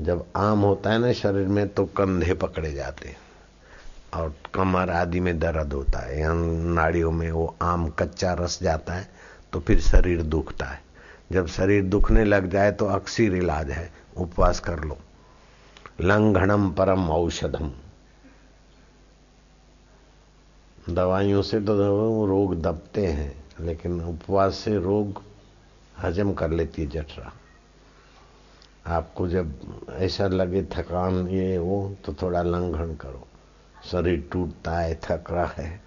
जब आम होता है ना शरीर में तो कंधे पकड़े जाते और कमर आदि में दर्द होता है नाड़ियों में वो आम कच्चा रस जाता है तो फिर शरीर दुखता है। जब शरीर दुखने लग जाए तो अक्सर इलाज है, उपवास कर लो। लंघनम परम औषधम। दवाइयों से तो रोग दबते हैं, लेकिन उपवास से रोग हजम कर लेती है जठरा। आपको जब ऐसा लगे थकान ये वो तो थोड़ा लंघन करो। शरीर टूटता है, थक रहा है।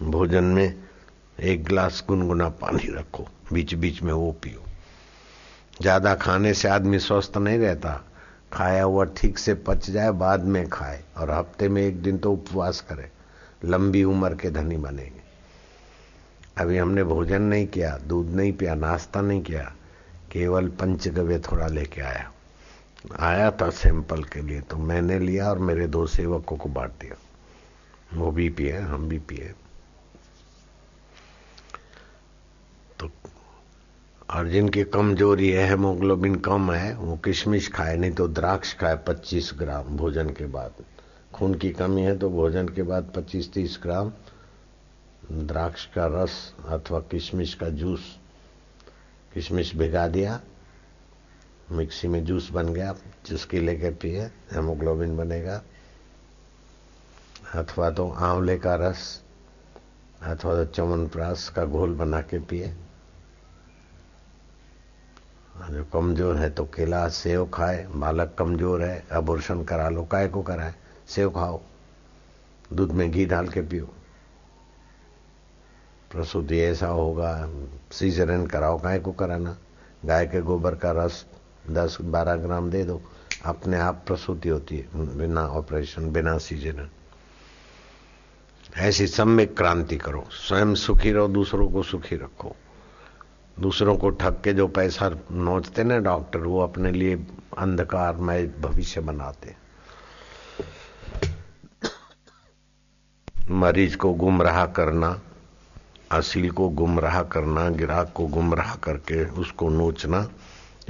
भोजन में एक गिलास गुनगुना पानी रखो बीच बीच में वो पियो। ज़्यादा खाने से आदमी स्वस्थ नहीं रहता। खाया हुआ ठीक से पच जाए, बाद में खाए और हफ़्ते में एक दिन तो उपवास करे। लंबी उम्र के धनी बनेंगे। अभी हमने भोजन नहीं किया, दूध नहीं पिया, नाश्ता नहीं किया, केवल पंचगव्य थोड़ा लेके आया। आया था सैंपल के लिए तो मैंने लिया और मेरे दो सेवकों को बांट दिया। वो भी पिए, हम भी पिए। तो और जिनकी कमज़ोरी है हेमोग्लोबिन कम है, वो किशमिश खाए, नहीं तो द्राक्ष खाए 25 ग्राम भोजन के बाद। खून की कमी है तो भोजन के बाद 25-30 ग्राम द्राक्ष का रस अथवा किशमिश का जूस, किशमिश भिगा दिया। मिक्सी में जूस बन गया चुस्की लेके पिए हेमोग्लोबिन बनेगा। अथवा तो आंवले का रस, अथवा तो चमनप्रास का घोल बना के पिए। जो कमज़ोर है तो केला, सेव खाए, बालक कमज़ोर है अबोर्शन करा लो, काय को कराए? सेव खाओ, दूध में घी डाल के पियो। प्रसूति ऐसा होगा सीजरन कराओ, काय को कराना? गाय के गोबर का रस दस बारह ग्राम दे दो, अपने आप प्रसूति होती है, बिना ऑपरेशन बिना सीज़न ऐसी सम्यक क्रांति करो, स्वयं सुखी रहो, दूसरों को सुखी रखो। दूसरों को ठग के जो पैसा नोचते ना डॉक्टर, वो अपने लिए अंधकार में भविष्य बनाते। मरीज़ को गुमराह करना असील को गुमराह करना, गिराक को गुमराह करके उसको नोचना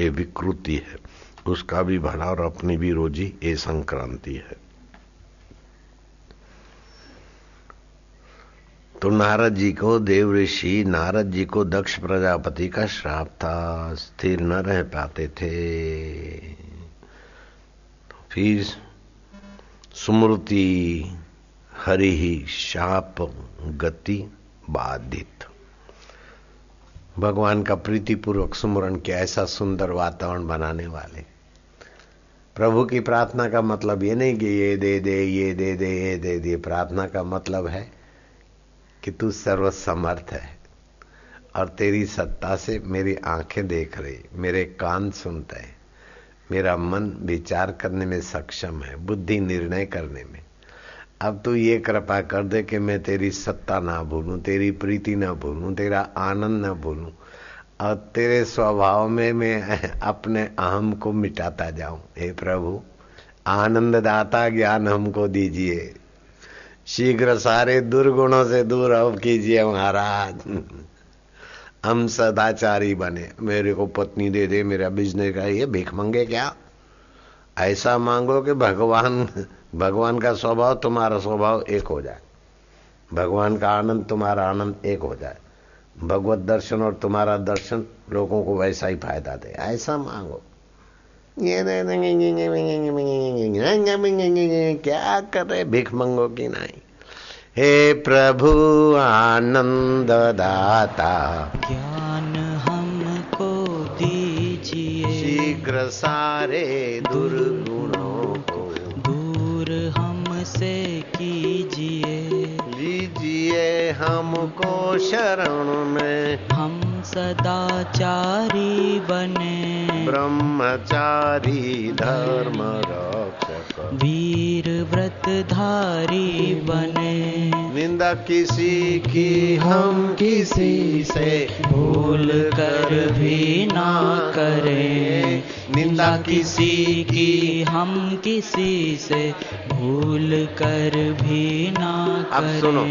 ये विकृति है। उसका भी भला और अपनी भी रोजी ये संक्रांति है। तो नारद जी को देव ऋषि, नारद जी को दक्ष प्रजापति का श्राप था, स्थिर न रह पाते थे। तो फिर स्मृति, हरि ही, शाप, गति बाधित। भगवान का प्रीतिपूर्वक सुमरण किया ऐसा सुंदर वातावरण बनाने वाले। प्रभु की प्रार्थना का मतलब ये नहीं कि ये दे दे, ये दे दे, ये दे दे। प्रार्थना का मतलब है कि तू सर्वसमर्थ है और तेरी सत्ता से मेरी आँखें देख रही, मेरे कान सुनते हैं, मेरा मन विचार करने में सक्षम है, बुद्धि निर्णय करने में। अब तू ये कृपा कर दे कि मैं तेरी सत्ता ना भूलूं, तेरी प्रीति ना भूलूं, तेरा आनंद ना भूलूं, और तेरे स्वभाव में मैं अपने अहम को मिटाता जाऊँ। हे प्रभु, आनंददाता ज्ञान हमको दीजिए। शीघ्र सारे दुर्गुणों से दूर अब कीजिए महाराज। हम सदाचारी बने। मेरे को पत्नी दे दे, मेरा बिज़नेस का ये भीख मंगे क्या? ऐसा मांगो कि भगवान भगवान का स्वभाव तुम्हारा स्वभाव एक हो जाए भगवान का आनंद तुम्हारा आनंद एक हो जाए भगवत दर्शन और तुम्हारा दर्शन लोगों को वैसा ही फ़ायदा दे ऐसा मांगो क्या करे भिख मंगो कि नहीं हे प्रभु आनंद दाता ज्ञान हमको दीजिए शीघ्र सारे दुर्गुणों को दूर हमसे कीजिए। लीजिए हमको शरण में। हम सदाचारी बने। ब्रह्मचारी धर्म रक्षक। वीर व्रतधारी बने। निंदा किसी की हम किसी से भूल कर भी ना करें। निंदा किसी की हम किसी से भूल कर भी ना अब सुनो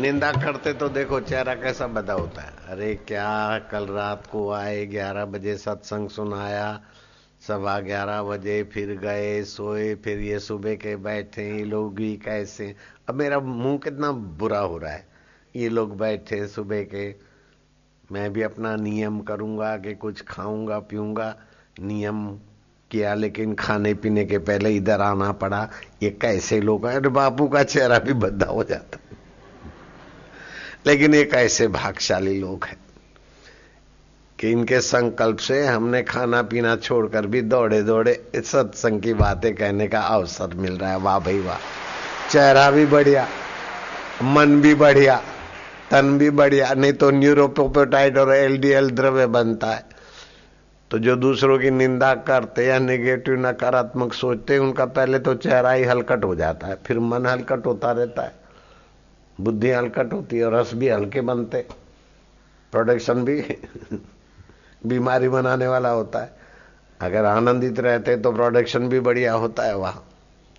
निंदा करते तो देखो चेहरा कैसा बदा होता है। अरे क्या कल रात को आए ग्यारह बजे सत्संग सुनाया सवा ग्यारह बजे फिर गए सोए फिर ये सुबह के बैठे ये लोग भी कैसे। अब मेरा मुँह कितना बुरा हो रहा है ये लोग बैठे सुबह के। मैं भी अपना नियम करूँगा कि कुछ खाऊँगा पीऊँगा नियम किया, लेकिन खाने पीने के पहले इधर आना पड़ा। ये कैसे लोग हैं? अरे, बापू का चेहरा भी बद्दा हो जाता। लेकिन एक कैसे भागशाली लोग हैं? कि इनके संकल्प से हमने खाना पीना छोड़कर भी दौड़े दौड़े सत्संग की बातें कहने का अवसर मिल रहा है। वाह भाई वाह। चेहरा भी बढ़िया, मन भी बढ़िया, तन भी बढ़िया। नहीं तो न्यूरोपोपेटाइड और एलडीएल द्रव्य बनता है। तो जो दूसरों की निंदा करते या नेगेटिव नकारात्मक सोचते हैं उनका पहले तो चेहरा ही हलकट हो जाता है, फिर मन हलकट होता रहता है। बुद्धि हलकट होती है और रस भी हल्के बनते प्रोडक्शन भी बीमारी बनाने वाला होता है। अगर आनंदित रहते तो प्रोडक्शन भी बढ़िया होता है वाह।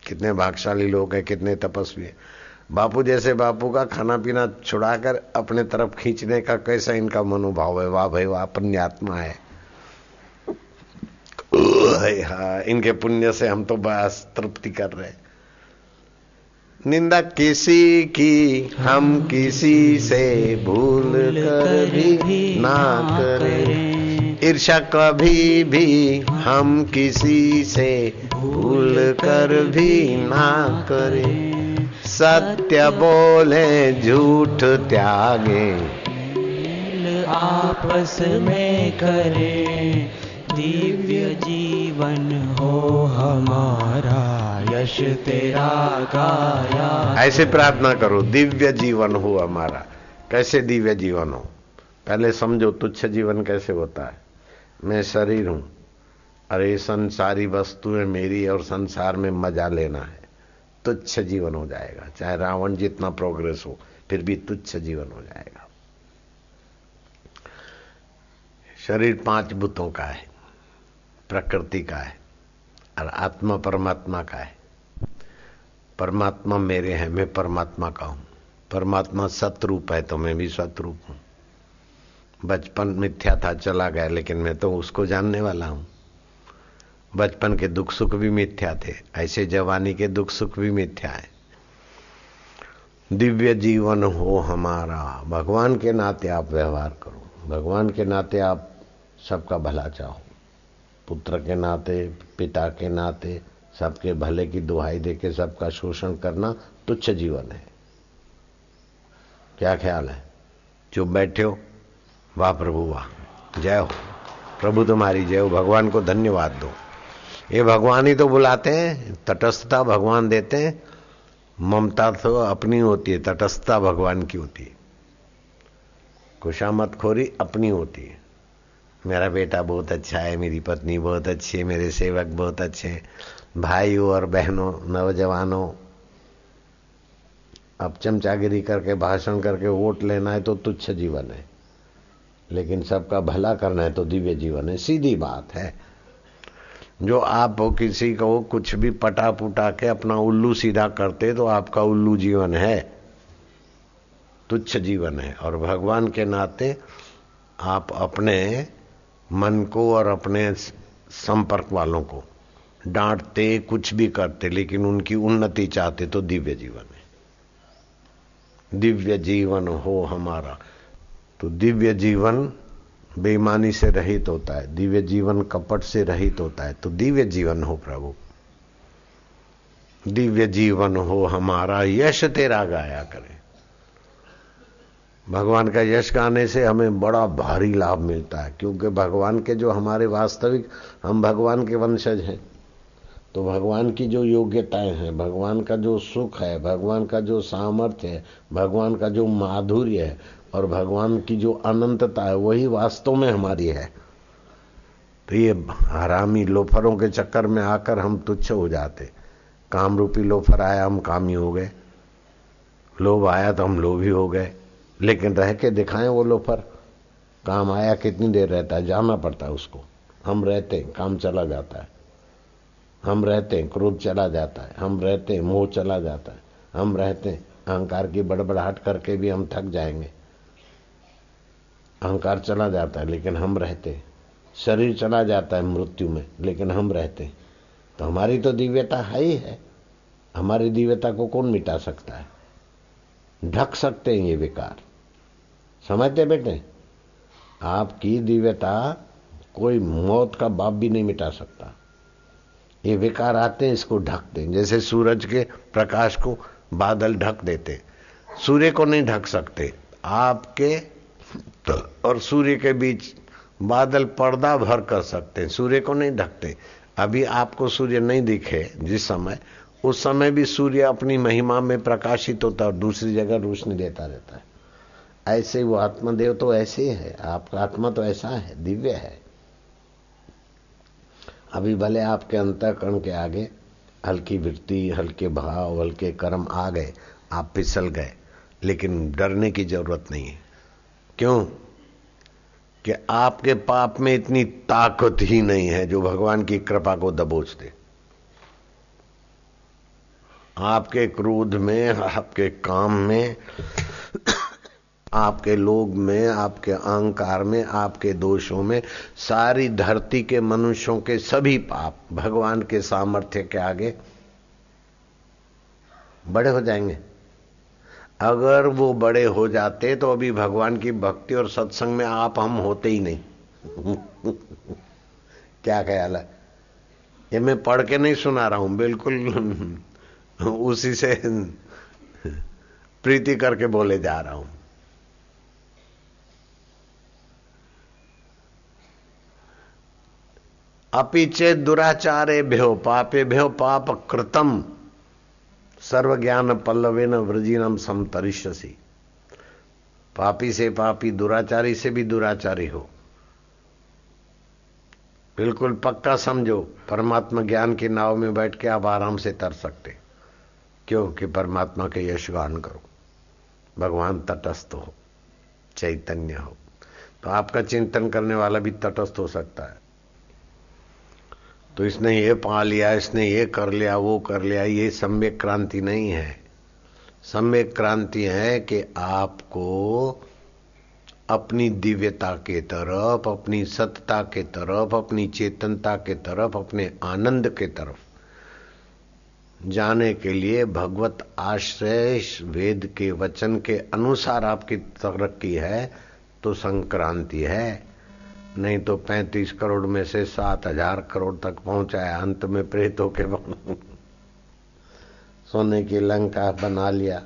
कितने भागशाली लोग हैं, कितने तपस्वी हैं। बापू जैसे बापू का खाना पीना छुड़ाकर अपने तरफ़ खींचने का कैसा इनका मनोभाव है? वाह भाई, वाह पुण्यात्मा है। हाँ इनके पुण्य से हम तो बस तृप्ति कर रहे निंदा किसी की हम किसी से भूल कर भी ना करें। ईर्षा कभी भी हम किसी से भूल कर भी ना करें। सत्य बोले झूठ त्यागे। आपस में करें। दिव्य जीवन हो हमारा, यश तेरा गाया। ऐसे प्रार्थना करो, दिव्य जीवन हो हमारा। कैसे दिव्य जीवन हो? पहले समझो तुच्छ जीवन कैसे होता है। मैं शरीर हूँ। अरे संसारी वस्तुएँ मेरी और संसार में मज़ा लेना है। तुच्छ जीवन हो जाएगा। चाहे रावण जितना प्रोग्रेस हो, फिर भी तुच्छ जीवन हो जाएगा। शरीर पाँच भूतों का है। प्रकृति का है, और आत्मा परमात्मा का है। परमात्मा मेरे हैं, मैं परमात्मा का हूँ। परमात्मा सतरूप है तो मैं भी सतरूप हूँ। बचपन मिथ्या था, चला गया, लेकिन मैं तो उसको जानने वाला हूँ। बचपन के दुख सुख भी मिथ्या थे, ऐसे जवानी के दुख सुख भी मिथ्या है। दिव्य जीवन हो हमारा, भगवान के नाते आप व्यवहार करो। भगवान के नाते आप सबका भला चाहो। पुत्र के नाते, पिता के नाते, सबके भले की दुहाई दे के सबका शोषण करना तुच्छ जीवन है। क्या ख्याल है? चुप बैठे हो? वाह प्रभु, वाह। जय हो। प्रभु तुम्हारी जय हो। भगवान को धन्यवाद दो। ये भगवान ही तो बुलाते हैं, तटस्थता भगवान देते हैं, ममता तो अपनी होती है, तटस्थता भगवान की होती है। खुशामत खोरी अपनी होती है। मेरा बेटा बहुत अच्छा है, मेरी पत्नी बहुत अच्छी है, मेरे सेवक बहुत अच्छे हैं। भाइयों और बहनों, नौजवानों, अब चमचागिरी करके, भाषण करके वोट लेना है तो तुच्छ जीवन है। लेकिन सबका भला करना है तो दिव्य जीवन है। सीधी बात है। जो आप किसी को कुछ भी पटा पुटा के अपना उल्लू सीधा करते तो आपका उल्लू जीवन है। तुच्छ जीवन है। और भगवान के नाते आप अपने मन को और अपने संपर्क वालों को। डांटते, कुछ भी करते, लेकिन उनकी उन्नति चाहते तो दिव्य जीवन है। दिव्य जीवन हो हमारा। तो दिव्य जीवन बेईमानी से रहित होता है, दिव्य जीवन कपट से रहित होता है तो दिव्य जीवन हो प्रभु। दिव्य जीवन हो हमारा, यश तेरा गाया करे। भगवान का यश गाने से हमें बड़ा भारी लाभ मिलता है, क्योंकि भगवान के जो हमारे वास्तविक, हम भगवान के वंशज हैं। तो भगवान की जो योग्यताएँ हैं, भगवान का जो सुख है, भगवान का जो सामर्थ्य है, भगवान का जो माधुर्य है, और भगवान की जो अनंतता है, वही वास्तव में हमारी है। तो ये हरामी लोफरों के चक्कर में आकर हम तुच्छ हो जाते। काम रूपी लोफर आया, हम कामी हो गए। लोभ आया तो हम लोभी हो गए। लेकिन रह के दिखाएँ वो लोफर काम आया, कितनी देर रहता है? जाना पड़ता है उसको। हम रहते हैं, काम चला जाता है। हम रहते हैं, क्रोध चला जाता है। हम रहते हैं, मोह चला जाता है। हम रहते हैं, अहंकार की बड़बड़ाहट करके भी हम थक जाएँगे। अहंकार चला जाता है, लेकिन हम रहते शरीर चला जाता है मृत्यु में, लेकिन हम रहते तो हमारी तो दिव्यता है ही है। हमारी दिव्यता को कौन मिटा सकता है? ढक सकते हैं ये विकार। समझते बेटे? आपकी दिव्यता कोई मौत का बाप भी नहीं मिटा सकता। ये विकार आते हैं, इसको ढकते जैसे सूरज के प्रकाश को बादल ढक देते, सूर्य को नहीं ढक सकते। आपके तो और सूर्य के बीच बादल पर्दा भर कर सकते हैं सूर्य को नहीं ढकते। अभी आपको सूर्य नहीं दिखे जिस समय, उस समय भी सूर्य अपनी महिमा में प्रकाशित होता है और दूसरी जगह रोशनी देता रहता है। ऐसे वो आत्मदेव तो ऐसे ही। आपका आत्मा तो ऐसा है, दिव्य है। अभी भले आपके अंतकरण के आगे हल्की वृत्ति, हल्के भाव, हल्के कर्म आ गए, आप फिसल गए, लेकिन डरने की ज़रूरत नहीं है। क्यों? कि आपके पाप में इतनी ताकत ही नहीं है जो भगवान की कृपा को दबोच दे। आपके क्रोध में, आपके काम में आपके लोग में, आपके अहंकार में, आपके दोषों में, सारी धरती के मनुष्यों के सभी पाप भगवान के सामर्थ्य के आगे बड़े हो जाएँगे। अगर वो बड़े हो जाते तो अभी भगवान की भक्ति और सत्संग में आप हम होते ही नहीं। क्या ख्याल है? ये मैं पढ़ के नहीं सुना रहा हूँ, बिल्कुल उसी से प्रीति करके बोले जा रहा हूँ। दुराचारे भ्यो पापे भ्यो पाप कृतम सर्व ज्ञान पल्लवेन व्रजीनम समतरिष्यसी पापी से पापी, दुराचारी से भी दुराचारी हो। बिल्कुल पक्का समझो, परमात्मा ज्ञान की नाव में बैठ के आप आराम से तर सकते। क्यों? कि परमात्मा के यशगान करो। भगवान तटस्थ हो, चैतन्य हो। तो आपका चिंतन करने वाला भी तटस्थ हो सकता है। तो इसने ये पा लिया, इसने ये कर लिया, वो कर लिया, ये सम्यक क्रांति नहीं है। सम्यक क्रांति है कि आपको अपनी दिव्यता के तरफ़, अपनी सत्ता के तरफ़, अपनी चेतनता के तरफ़, अपने आनंद के तरफ़ जाने के लिए भगवत आश्रय वेद के वचन के अनुसार आपकी तरक्की है तो संक्रांति है। नहीं तो पैंतीस करोड़ में से सात हज़ार करोड़ तक पहुँचा है, अंत में प्रेतों के सोने की लंका बना लिया।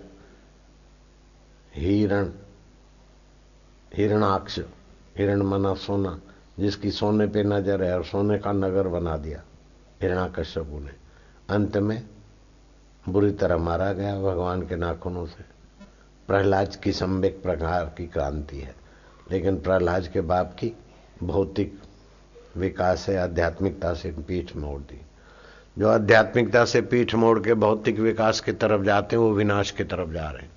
हिरण, हिरणाक्ष, हिरण मना सोना, जिसकी सोने पे नज़र है और सोने का नगर बना दिया हिरणाकश्यपु ने। अंत में बुरी तरह मारा गया भगवान के नाखूनों से। प्रहलाद की संवेक प्रकार की क्रांति है, लेकिन प्रहलाद के बाप की भौतिक विकास है आध्यात्मिकता से पीठ मोड़ दी। जो आध्यात्मिकता से पीठ मोड़ के भौतिक विकास की तरफ़ जाते हैं, वो विनाश की तरफ़ जा रहे हैं।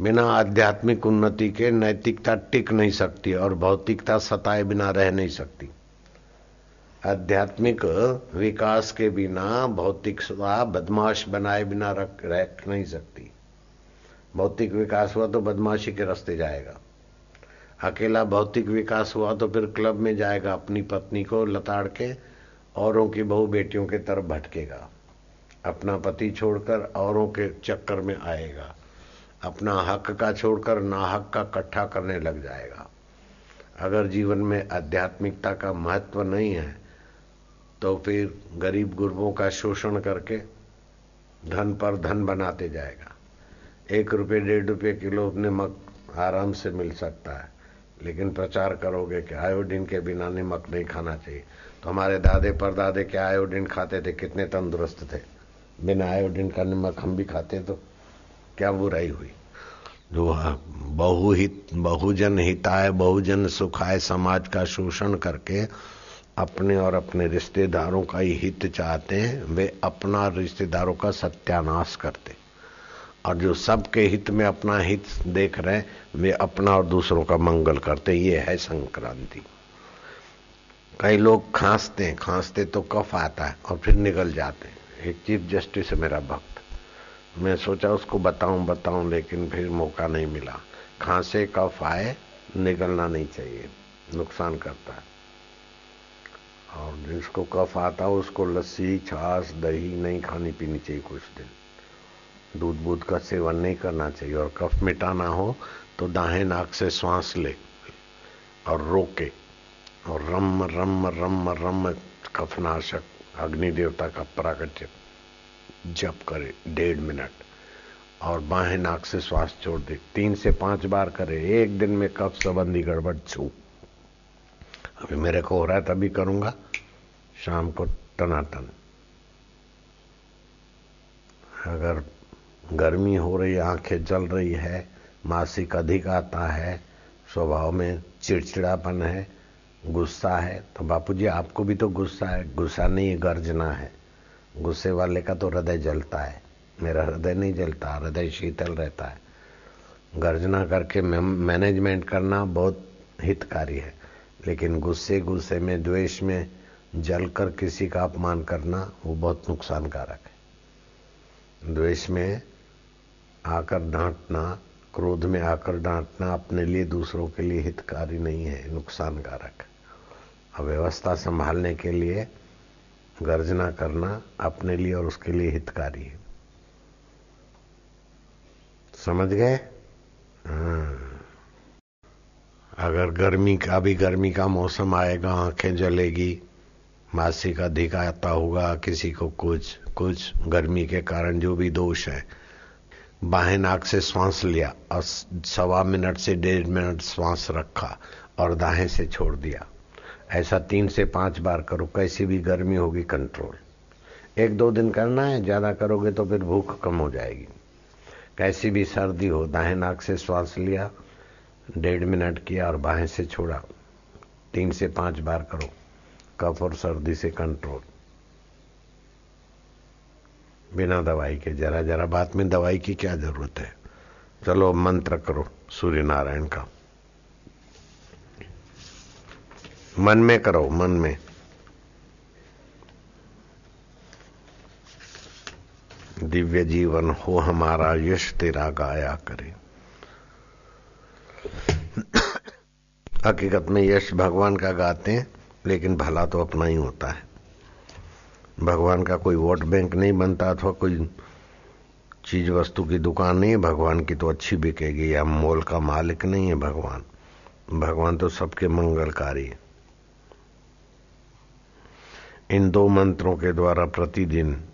बिना आध्यात्मिक उन्नति के नैतिकता टिक नहीं सकती और भौतिकता सताए बिना रह नहीं सकती। आध्यात्मिक विकास के बिना भौतिक बदमाश बनाए बिना रख, रह नहीं सकती। भौतिक विकास हुआ तो बदमाशी के रास्ते जाएगा। अकेला भौतिक विकास हुआ तो फिर क्लब में जाएगा अपनी पत्नी को लताड़ के, औरों की बहु बेटियों के तरफ़ भटकेगा। अपना पति छोड़कर औरों के चक्कर में आएगा। अपना हक का छोड़कर ना हक का इकट्ठा करने लग जाएगा। अगर जीवन में आध्यात्मिकता का महत्व नहीं है तो फिर गरीब गुरबों का शोषण करके धन पर धन बनाते जाएगा। एक रुपये, डेढ़ रुपये किलो नमक आराम से मिल सकता है। लेकिन प्रचार करोगे कि आयोडीन के बिना नमक नहीं खाना चाहिए। तो हमारे दादे परदादे क्या आयोडीन खाते थे? कितने तंदुरुस्त थे। बिना आयोडीन का नमक हम भी खाते तो क्या बुराई हुई? जो बहुहित, बहुजन हिताय, बहुजन सुखाय समाज का शोषण करके अपने और अपने रिश्तेदारों का ही हित चाहते हैं। वे अपना रिश्तेदारों का सत्यानाश करते। और जो सबके हित में अपना हित देख रहे वे अपना और दूसरों का मंगल करते ये है संक्रांति। कई लोग खांसते हैं, खांसते तो कफ आता है और फिर निकल जाते हैं। एक चीफ जस्टिस है मेरा भक्त। मैं सोचा उसको बताऊँ बताऊँ, लेकिन फिर मौका नहीं मिला। खांसे, कफ आए, निकलना नहीं चाहिए। नुकसान करता है। और जिसको कफ आता है, उसको लस्सी, छाछ, दही नहीं खानी पीनी चाहिए कुछ दिन। दूध बूध का सेवन नहीं करना चाहिए। और कफ मिटाना हो तो दाहें नाक से श्वास ले और रोके। और रम रम रम रम कफनाशक अग्नि देवता का प्राकट्य जप करे डेढ़ मिनट। और बाहें नाक से श्वास छोड़ दे। तीन से पाँच बार करे, एक दिन में कफ संबंधी गड़बड़, छू। अभी मेरे को हो रहा है तभी करूँगा। शाम को टनाटन। अगर गर्मी हो रही आँखें जल रही है मासिक अधिक आता है, स्वभाव में चिड़चिड़ापन है, गुस्सा है। तो बापूजी, आपको भी तो गुस्सा है। गुस्सा नहीं, गर्जना है। गुस्से वाले का तो हृदय जलता है। मेरा हृदय नहीं जलता, हृदय शीतल रहता है। गर्जना करके मैनेजमेंट करना बहुत हितकारी है। लेकिन गुस्से गुस्से में, द्वेष में जलकर किसी का अपमान करना वो बहुत नुकसानकारक है। द्वेष में आकर डांटना, क्रोध में आकर डांटना अपने लिए दूसरों के लिए हितकारी नहीं है, नुकसानकारक। अव्यवस्था संभालने के लिए गर्जना करना अपने लिए और उसके लिए हितकारी है। समझ गए? हाँ। अगर गर्मी का भी गर्मी का मौसम आएगा, आँखें जलेगी मासिक अधिक आता होगा, किसी को कुछ कुछ गर्मी के कारण जो भी दोष है बाहें नाक से श्वास लिया और सवा मिनट से डेढ़ मिनट श्वास रखा और दाहें से छोड़ दिया। ऐसा तीन से पाँच बार करो, कैसी भी गर्मी होगी कंट्रोल एक दो दिन करना है, ज़्यादा करोगे तो फिर भूख कम हो जाएगी। कैसी भी सर्दी हो, दाहें नाक से श्वास लिया, डेढ़ मिनट किया और बाहें से छोड़ा। तीन से पाँच बार करो, कफ और सर्दी से कंट्रोल बिना दवाई के, जरा जरा बात में दवाई की क्या ज़रूरत है? चलो मंत्र करो सूर्य नारायण का। मन में करो, मन में। दिव्य जीवन हो हमारा, यश तेरा गाया करे। हकीकत में यश भगवान का गाते हैं, लेकिन भला तो अपना ही होता है। भगवान का कोई वोट बैंक नहीं बनता अथवा कोई चीज़ वस्तु की दुकान नहीं है, भगवान की तो अच्छी बिकेगी, या मोल का मालिक नहीं है भगवान। भगवान तो सबके मंगलकारी है। इन दो मंत्रों के द्वारा प्रतिदिन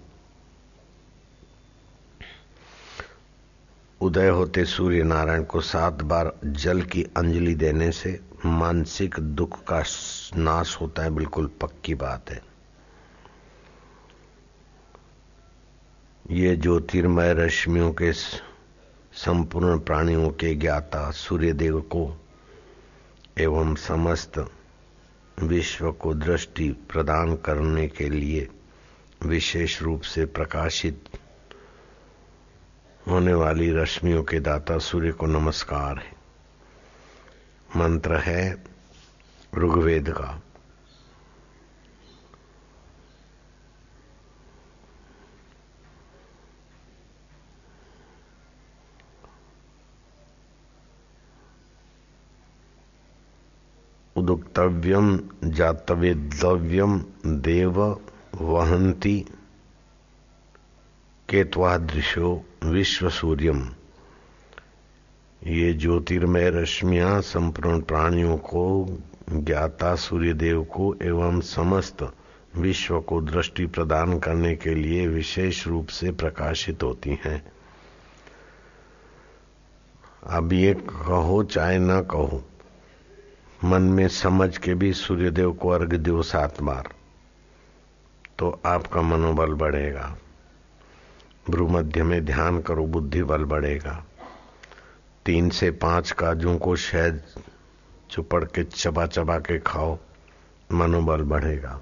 उदय होते सूर्य नारायण को सात बार जल की अंजलि देने से मानसिक दुख का नाश होता है, बिल्कुल पक्की बात है। ये ज्योतिर्मय रश्मियों के संपूर्ण प्राणियों के ज्ञाता सूर्यदेव को एवं समस्त विश्व को दृष्टि प्रदान करने के लिए विशेष रूप से प्रकाशित होने वाली रश्मियों के दाता सूर्य को नमस्कार है। मंत्र है ऋग्वेद का। उदुक्तव्यम जातवेदव्यम देव वहंती केत्वादृशो विश्व सूर्यम ये ज्योतिर्मय रश्मियाँ संपूर्ण प्राणियों को, ज्ञाता सूर्यदेव को एवं समस्त विश्व को दृष्टि प्रदान करने के लिए विशेष रूप से प्रकाशित होती हैं। अब ये कहो चाहे न कहो मन में समझ के भी सूर्यदेव को अर्घ दो सात बार तो आपका मनोबल बढ़ेगा। भ्रूमध्य में ध्यान करो बुद्धि बल बढ़ेगा। तीन से पाँच काजू को शहद चुपड़ के चबा चबा के खाओ, मनोबल बढ़ेगा।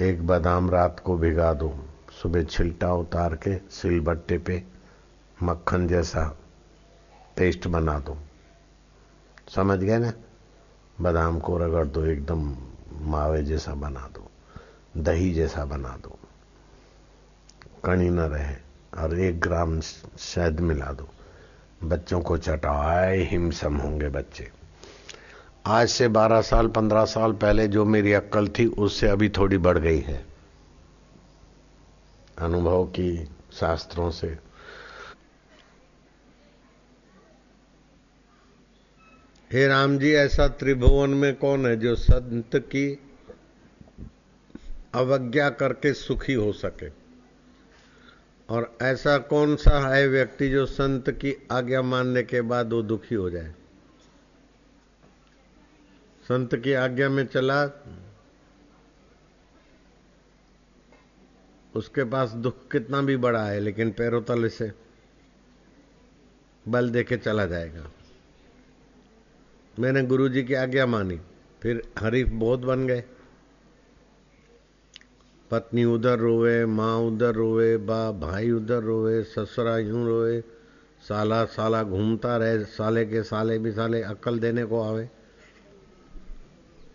एक बादाम रात को भिगा दो, सुबह छिलटा उतार के, सिलबट्टे पे मक्खन जैसा पेस्ट बना दो। समझ गए ना? बादाम को रगड़ दो, एकदम मावे जैसा बना दो, दही जैसा बना दो, कणी न रहे, और एक ग्राम शहद मिला दो। बच्चों को चटाए हिमसम होंगे बच्चे। आज से 12 साल 15 साल पहले जो मेरी अक्ल थी, उससे अभी थोड़ी बढ़ गई है। अनुभव की शास्त्रों से हे राम जी, ऐसा त्रिभुवन में कौन है जो संत की अवज्ञा करके सुखी हो सके? और ऐसा कौन सा है व्यक्ति जो संत की आज्ञा मानने के बाद वो दुखी हो जाए? संत की आज्ञा में चला, उसके पास दुख कितना भी बड़ा है, लेकिन पैरों तले से बल देके चला जाएगा। मैंने गुरुजी की आज्ञा मानी। फिर हरीफ बहुत बन गए। पत्नी उधर रोवे माँ उधर रोवे बा भाई उधर रोवे ससुरा यूँ रोवे साला साला घूमता रहे, साले के साले भी साले अक्ल देने को आवे।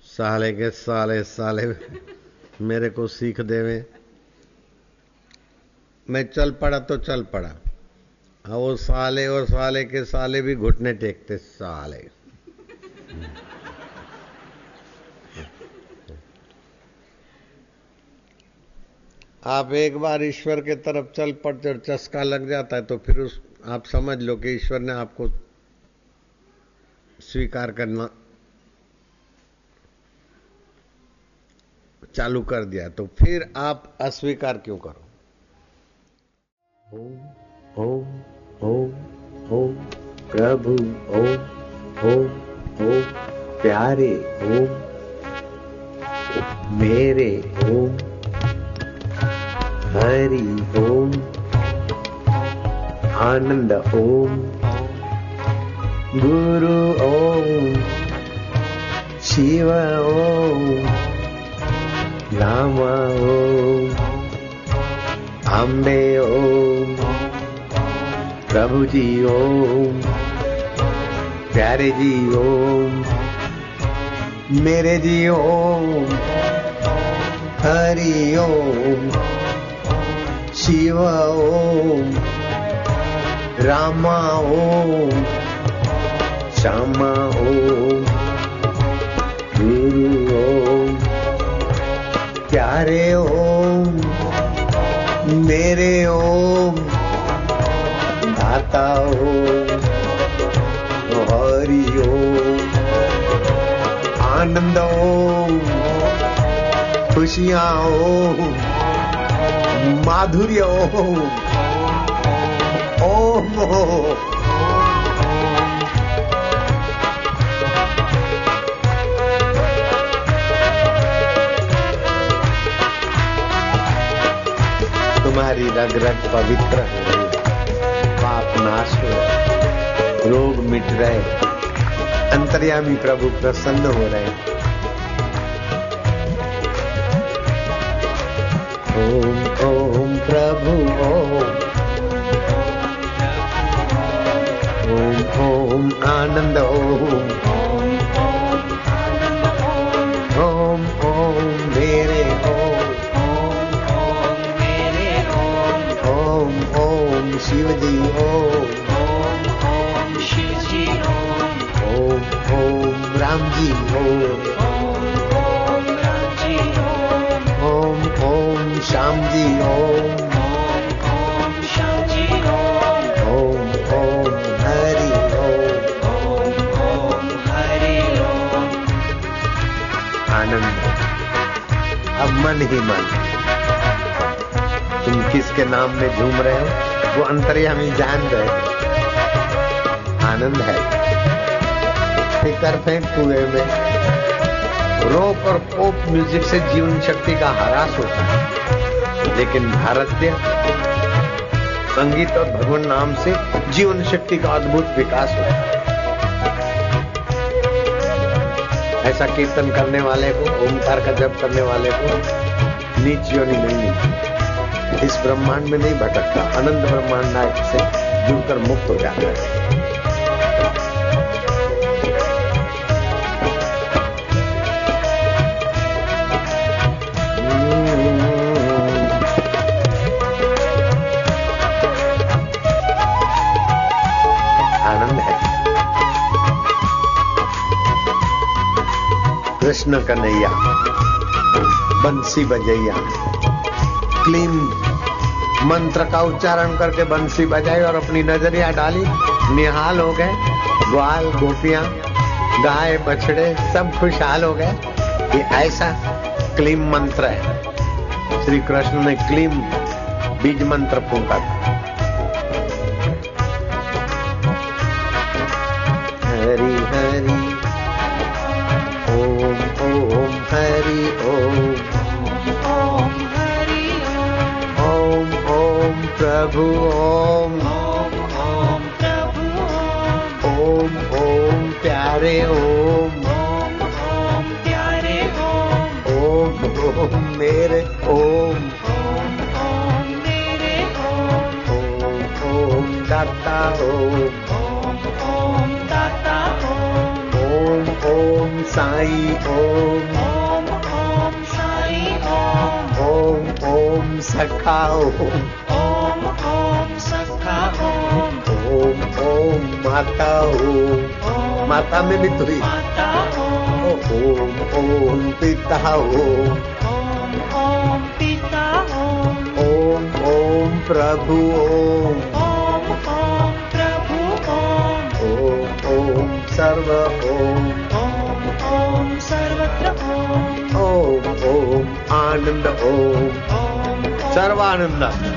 साले के साले साले मेरे को सीख देवे। मैं चल पड़ा तो चल पड़ा। वो साले और साले के साले भी घुटने टेकते, साले। आप एक बार ईश्वर के तरफ़ चल पड़ते और चस्का लग जाता है तो फिर उस, आप समझ लो कि ईश्वर ने आपको स्वीकार करना चालू कर दिया तो फिर आप अस्वीकार क्यों करो? ओम ओम ओम ओम, प्रभु, ओम ओम। ओम प्यारे ओम मेरे ओम हरि ओम आनंद ओम, गुरु ओम, शिव ओम, राम ओम अम्बे ओम प्रभु जी ओम प्यारे जी ओम मेरे जी ओम हरि ओम शिव ओम रामा ओम श्यामा ओम गुरु ओम प्यारे ओम मेरे ओम दाता ओम हरि ओम आनंद ओम खुशियाँ ओम माधुर्य, ओम। ओम तुम्हारी रग रग पवित्र हो। पाप नाश हो। रोग मिट रहे। अंतर्यामी प्रभु प्रसन्न हो रहे ओम ओम प्रभु ओम। ओम ओम आनंद ओम मन ही मन। तुम किसके नाम में झूम रहे हो? वो अंतर्यामी जान रहे आनंद है। फिकर फेंक कुएँ में। रोक और पोप म्यूज़िक से जीवन शक्ति का हरास होता है। लेकिन भारतीय संगीत और भगवान नाम से जीवन शक्ति का अद्भुत विकास होता है। ऐसा कीर्तन करने वाले को ओमकार का जप करने वाले को नीच योनि नहीं इस ब्रह्मांड में नहीं भटकता अनंत ब्रह्मांड से जुड़कर मुक्त हो जाता है। कृष्ण कन्हैया, बंसी बजैया। क्लीम मंत्र का उच्चारण करके बंसी बजाई और अपनी नज़रिया डाली। निहाल हो गए, ग्वाल, गोपियाँ, गाय, बछड़े, सब खुशहाल हो गए। ये ऐसा क्लीम मंत्र है। श्री कृष्ण ने क्लीम बीज मंत्र फूका था। ओम माता में भी तो ही ओम ओम पिता ओम ओम ओम प्रभु ओम ओम ओम सर्व ओम सर्वत्र ओम ओम ओम आनंद ओम सर्वानंद